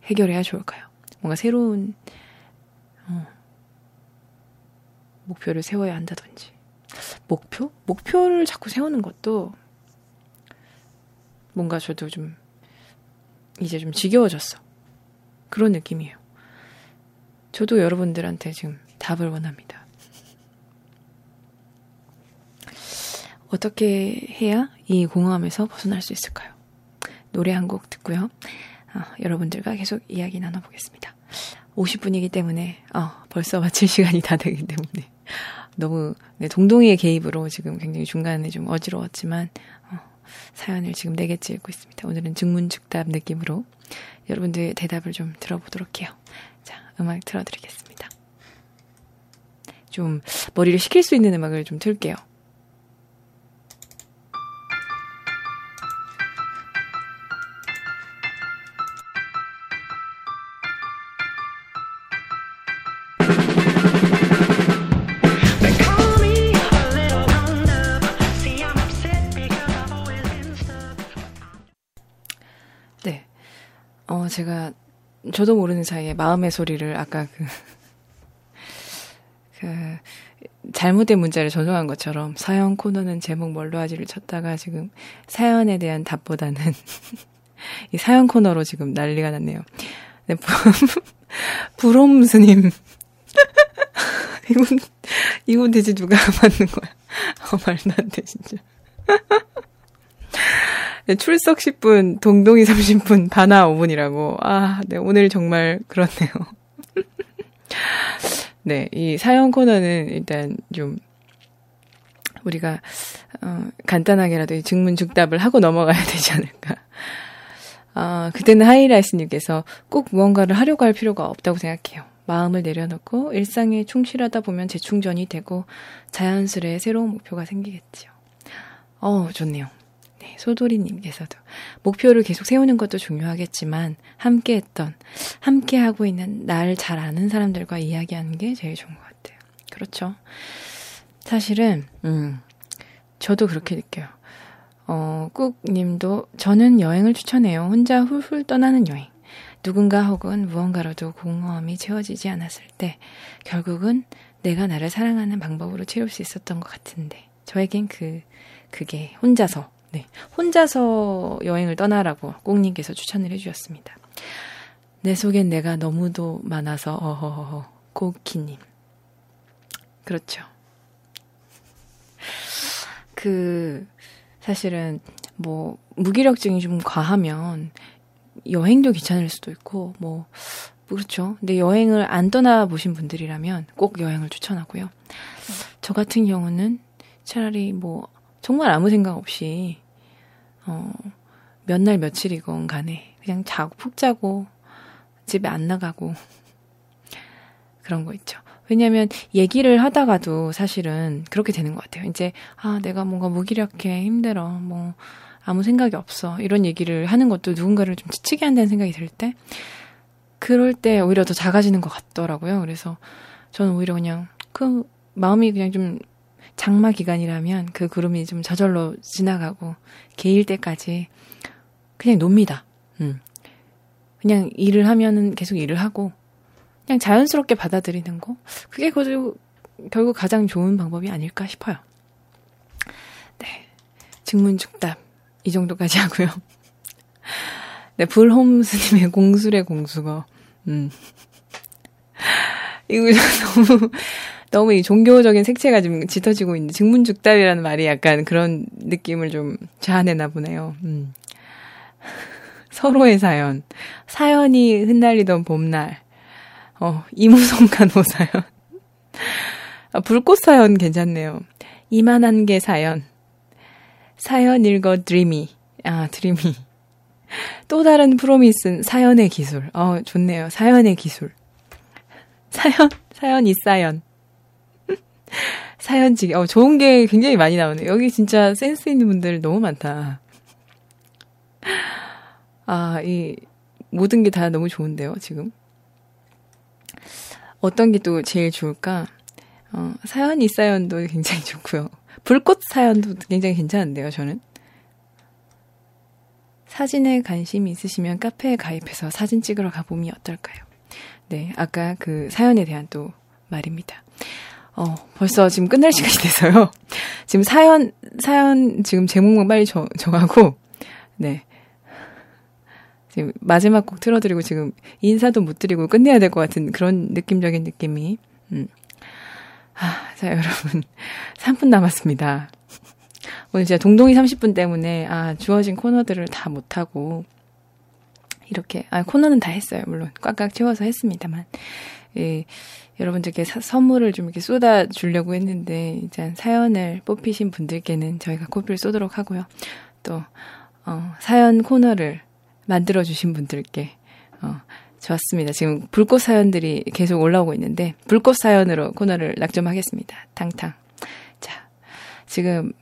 해결해야 좋을까요? 뭔가 새로운, 어, 목표를 세워야 한다든지. 목표? 목표를 자꾸 세우는 것도 뭔가 저도 좀 이제 좀 지겨워졌어. 그런 느낌이에요. 저도 여러분들한테 지금 답을 원합니다. 어떻게 해야 이 공허함에서 벗어날 수 있을까요? 노래 한 곡 듣고요. 아, 여러분들과 계속 이야기 나눠보겠습니다. 50분이기 때문에 아, 벌써 마칠 시간이 다 되기 때문에 너무 네, 동동이의 개입으로 지금 굉장히 중간에 좀 어지러웠지만 어, 사연을 지금 네 개째 읽고 있습니다. 오늘은 증문즉답 느낌으로 여러분들의 대답을 좀 들어보도록 해요. 자, 음악 틀어드리겠습니다. 좀 머리를 식힐 수 있는 음악을 좀 틀게요. 저도 모르는 사이에 마음의 소리를 아까 그, 그, 잘못된 문자를 전송한 것처럼 사연 코너는 제목 뭘로 하지를 쳤다가 지금 사연에 대한 답보다는 이 사연 코너로 지금 난리가 났네요. 네, 브롬스님. 이건, 이건 대체 누가 만든 거야? 어, 말도 안 돼, 진짜. 네, 출석 10분, 동동이 30분, 바나 5분이라고. 아, 네, 오늘 정말 그렇네요. 네, 이 사연 코너는 일단 좀, 우리가, 어, 간단하게라도 이 증문 즉답을 하고 넘어가야 되지 않을까. 아, 그때는 하이라이스님께서 꼭 무언가를 하려고 할 필요가 없다고 생각해요. 마음을 내려놓고 일상에 충실하다 보면 재충전이 되고 자연스레 새로운 목표가 생기겠지요. 어, 좋네요. 네, 소도리님께서도 목표를 계속 세우는 것도 중요하겠지만 함께 했던, 함께 하고 있는 날 잘 아는 사람들과 이야기하는 게 제일 좋은 것 같아요. 그렇죠. 사실은, 음, 저도 그렇게 느껴요. 어, 꾹 님도 저는 여행을 추천해요. 혼자 훌훌 떠나는 여행. 누군가 혹은 무언가로도 공허함이 채워지지 않았을 때 결국은 내가 나를 사랑하는 방법으로 채울 수 있었던 것 같은데 저에겐 그 그게 혼자서 네 혼자서 여행을 떠나라고 꽁님께서 추천을 해주셨습니다. 내 속엔 내가 너무도 많아서 어허허허 고키님 그렇죠. 그 사실은 뭐 무기력증이 좀 과하면 여행도 귀찮을 수도 있고 뭐 그렇죠. 근데 여행을 안 떠나 보신 분들이라면 꼭 여행을 추천하고요. 저 같은 경우는 차라리 뭐 정말 아무 생각 없이 어 몇 날 며칠이건 간에 그냥 자고 푹 자고 집에 안 나가고 그런 거 있죠. 왜냐면 얘기를 하다가도 사실은 그렇게 되는 것 같아요. 이제 아 내가 뭔가 무기력해 힘들어 뭐 아무 생각이 없어 이런 얘기를 하는 것도 누군가를 좀 지치게 한다는 생각이 들 때 그럴 때 오히려 더 작아지는 것 같더라고요. 그래서 저는 오히려 그냥 그 마음이 그냥 좀 장마 기간이라면 그 구름이 좀 저절로 지나가고 개일 때까지 그냥 놉니다. 음. 그냥 일을 하면은 계속 일을 하고 그냥 자연스럽게 받아들이는 거 그게 결국 결국 가장 좋은 방법이 아닐까 싶어요. 네, 증문즉답 이 정도까지 하고요. 네, 불홈스님의 공술의 공수거. 음. 이거 너무, 너무 이 종교적인 색채가 지금 짙어지고 있는 증문즉답이라는 말이 약간 그런 느낌을 좀 자아내나 보네요. 음. 서로의 사연. 사연이 흩날리던 봄날. 어, 이무성간호 사연. 아, 불꽃 사연 괜찮네요. 이만한 개 사연. 사연 읽어 드리미. 아, 드리미. 또 다른 프로미스는 사연의 기술. 어, 좋네요. 사연의 기술. 사연, 사연 이사연. 사연지기. 어, 좋은 게 굉장히 많이 나오네요. 여기 진짜 센스 있는 분들 너무 많다. 아, 이, 모든 게 다 너무 좋은데요, 지금. 어떤 게 또 제일 좋을까? 어, 사연 이 사연도 굉장히 좋고요. 불꽃 사연도 굉장히 괜찮은데요, 저는. 사진에 관심이 있으시면 카페에 가입해서 사진 찍으러 가보면 어떨까요? 네, 아까 그 사연에 대한 또 말입니다. 어, 벌써 지금 끝날 시간이 돼서요. 지금 사연, 사연, 지금 제목만 빨리 정, 정하고, 네. 지금 마지막 곡 틀어드리고 지금 인사도 못 드리고 끝내야 될 것 같은 그런 느낌적인 느낌이, 음. 아, 자, 여러분. 3분 남았습니다. 오늘 진짜 동동이 30분 때문에, 아, 주어진 코너들을 다 못하고, 이렇게, 아, 코너는 다 했어요. 물론. 꽉꽉 채워서 했습니다만. 예, 여러분들께 사, 선물을 좀 이렇게 쏟아 주려고 했는데, 이제 사연을 뽑히신 분들께는 저희가 코피를 쏘도록 하고요. 또, 어, 사연 코너를 만들어 주신 분들께, 어, 좋았습니다. 지금 불꽃 사연들이 계속 올라오고 있는데, 불꽃 사연으로 코너를 낙점하겠습니다. 탕탕. 자, 지금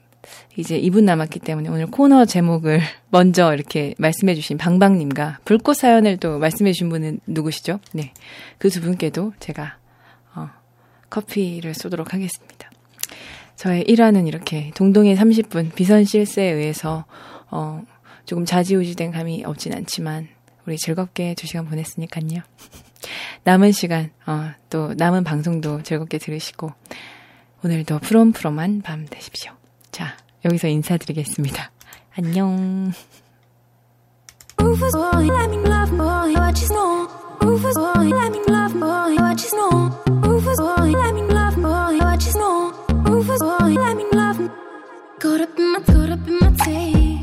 이제 2분 남았기 때문에 오늘 코너 제목을 먼저 이렇게 말씀해 주신 방방님과 불꽃 사연을 또 말씀해 주신 분은 누구시죠? 네. 그 두 분께도 제가, 어, 커피를 쏘도록 하겠습니다. 저의 일화는 이렇게 동동의 30분 비선 실세에 의해서, 어, 조금 자지우지된 감이 없진 않지만, 우리 즐겁게 두 시간 보냈으니까요. 남은 시간, 어, 또 남은 방송도 즐겁게 들으시고, 오늘도 푸롬푸롬한 밤 되십시오. 자, 여기서 인사드리겠습니다. 안녕. Boy, let me love boy, what you know? Boy, let me love boy, what you know? Caught up in my, caught up in my tape.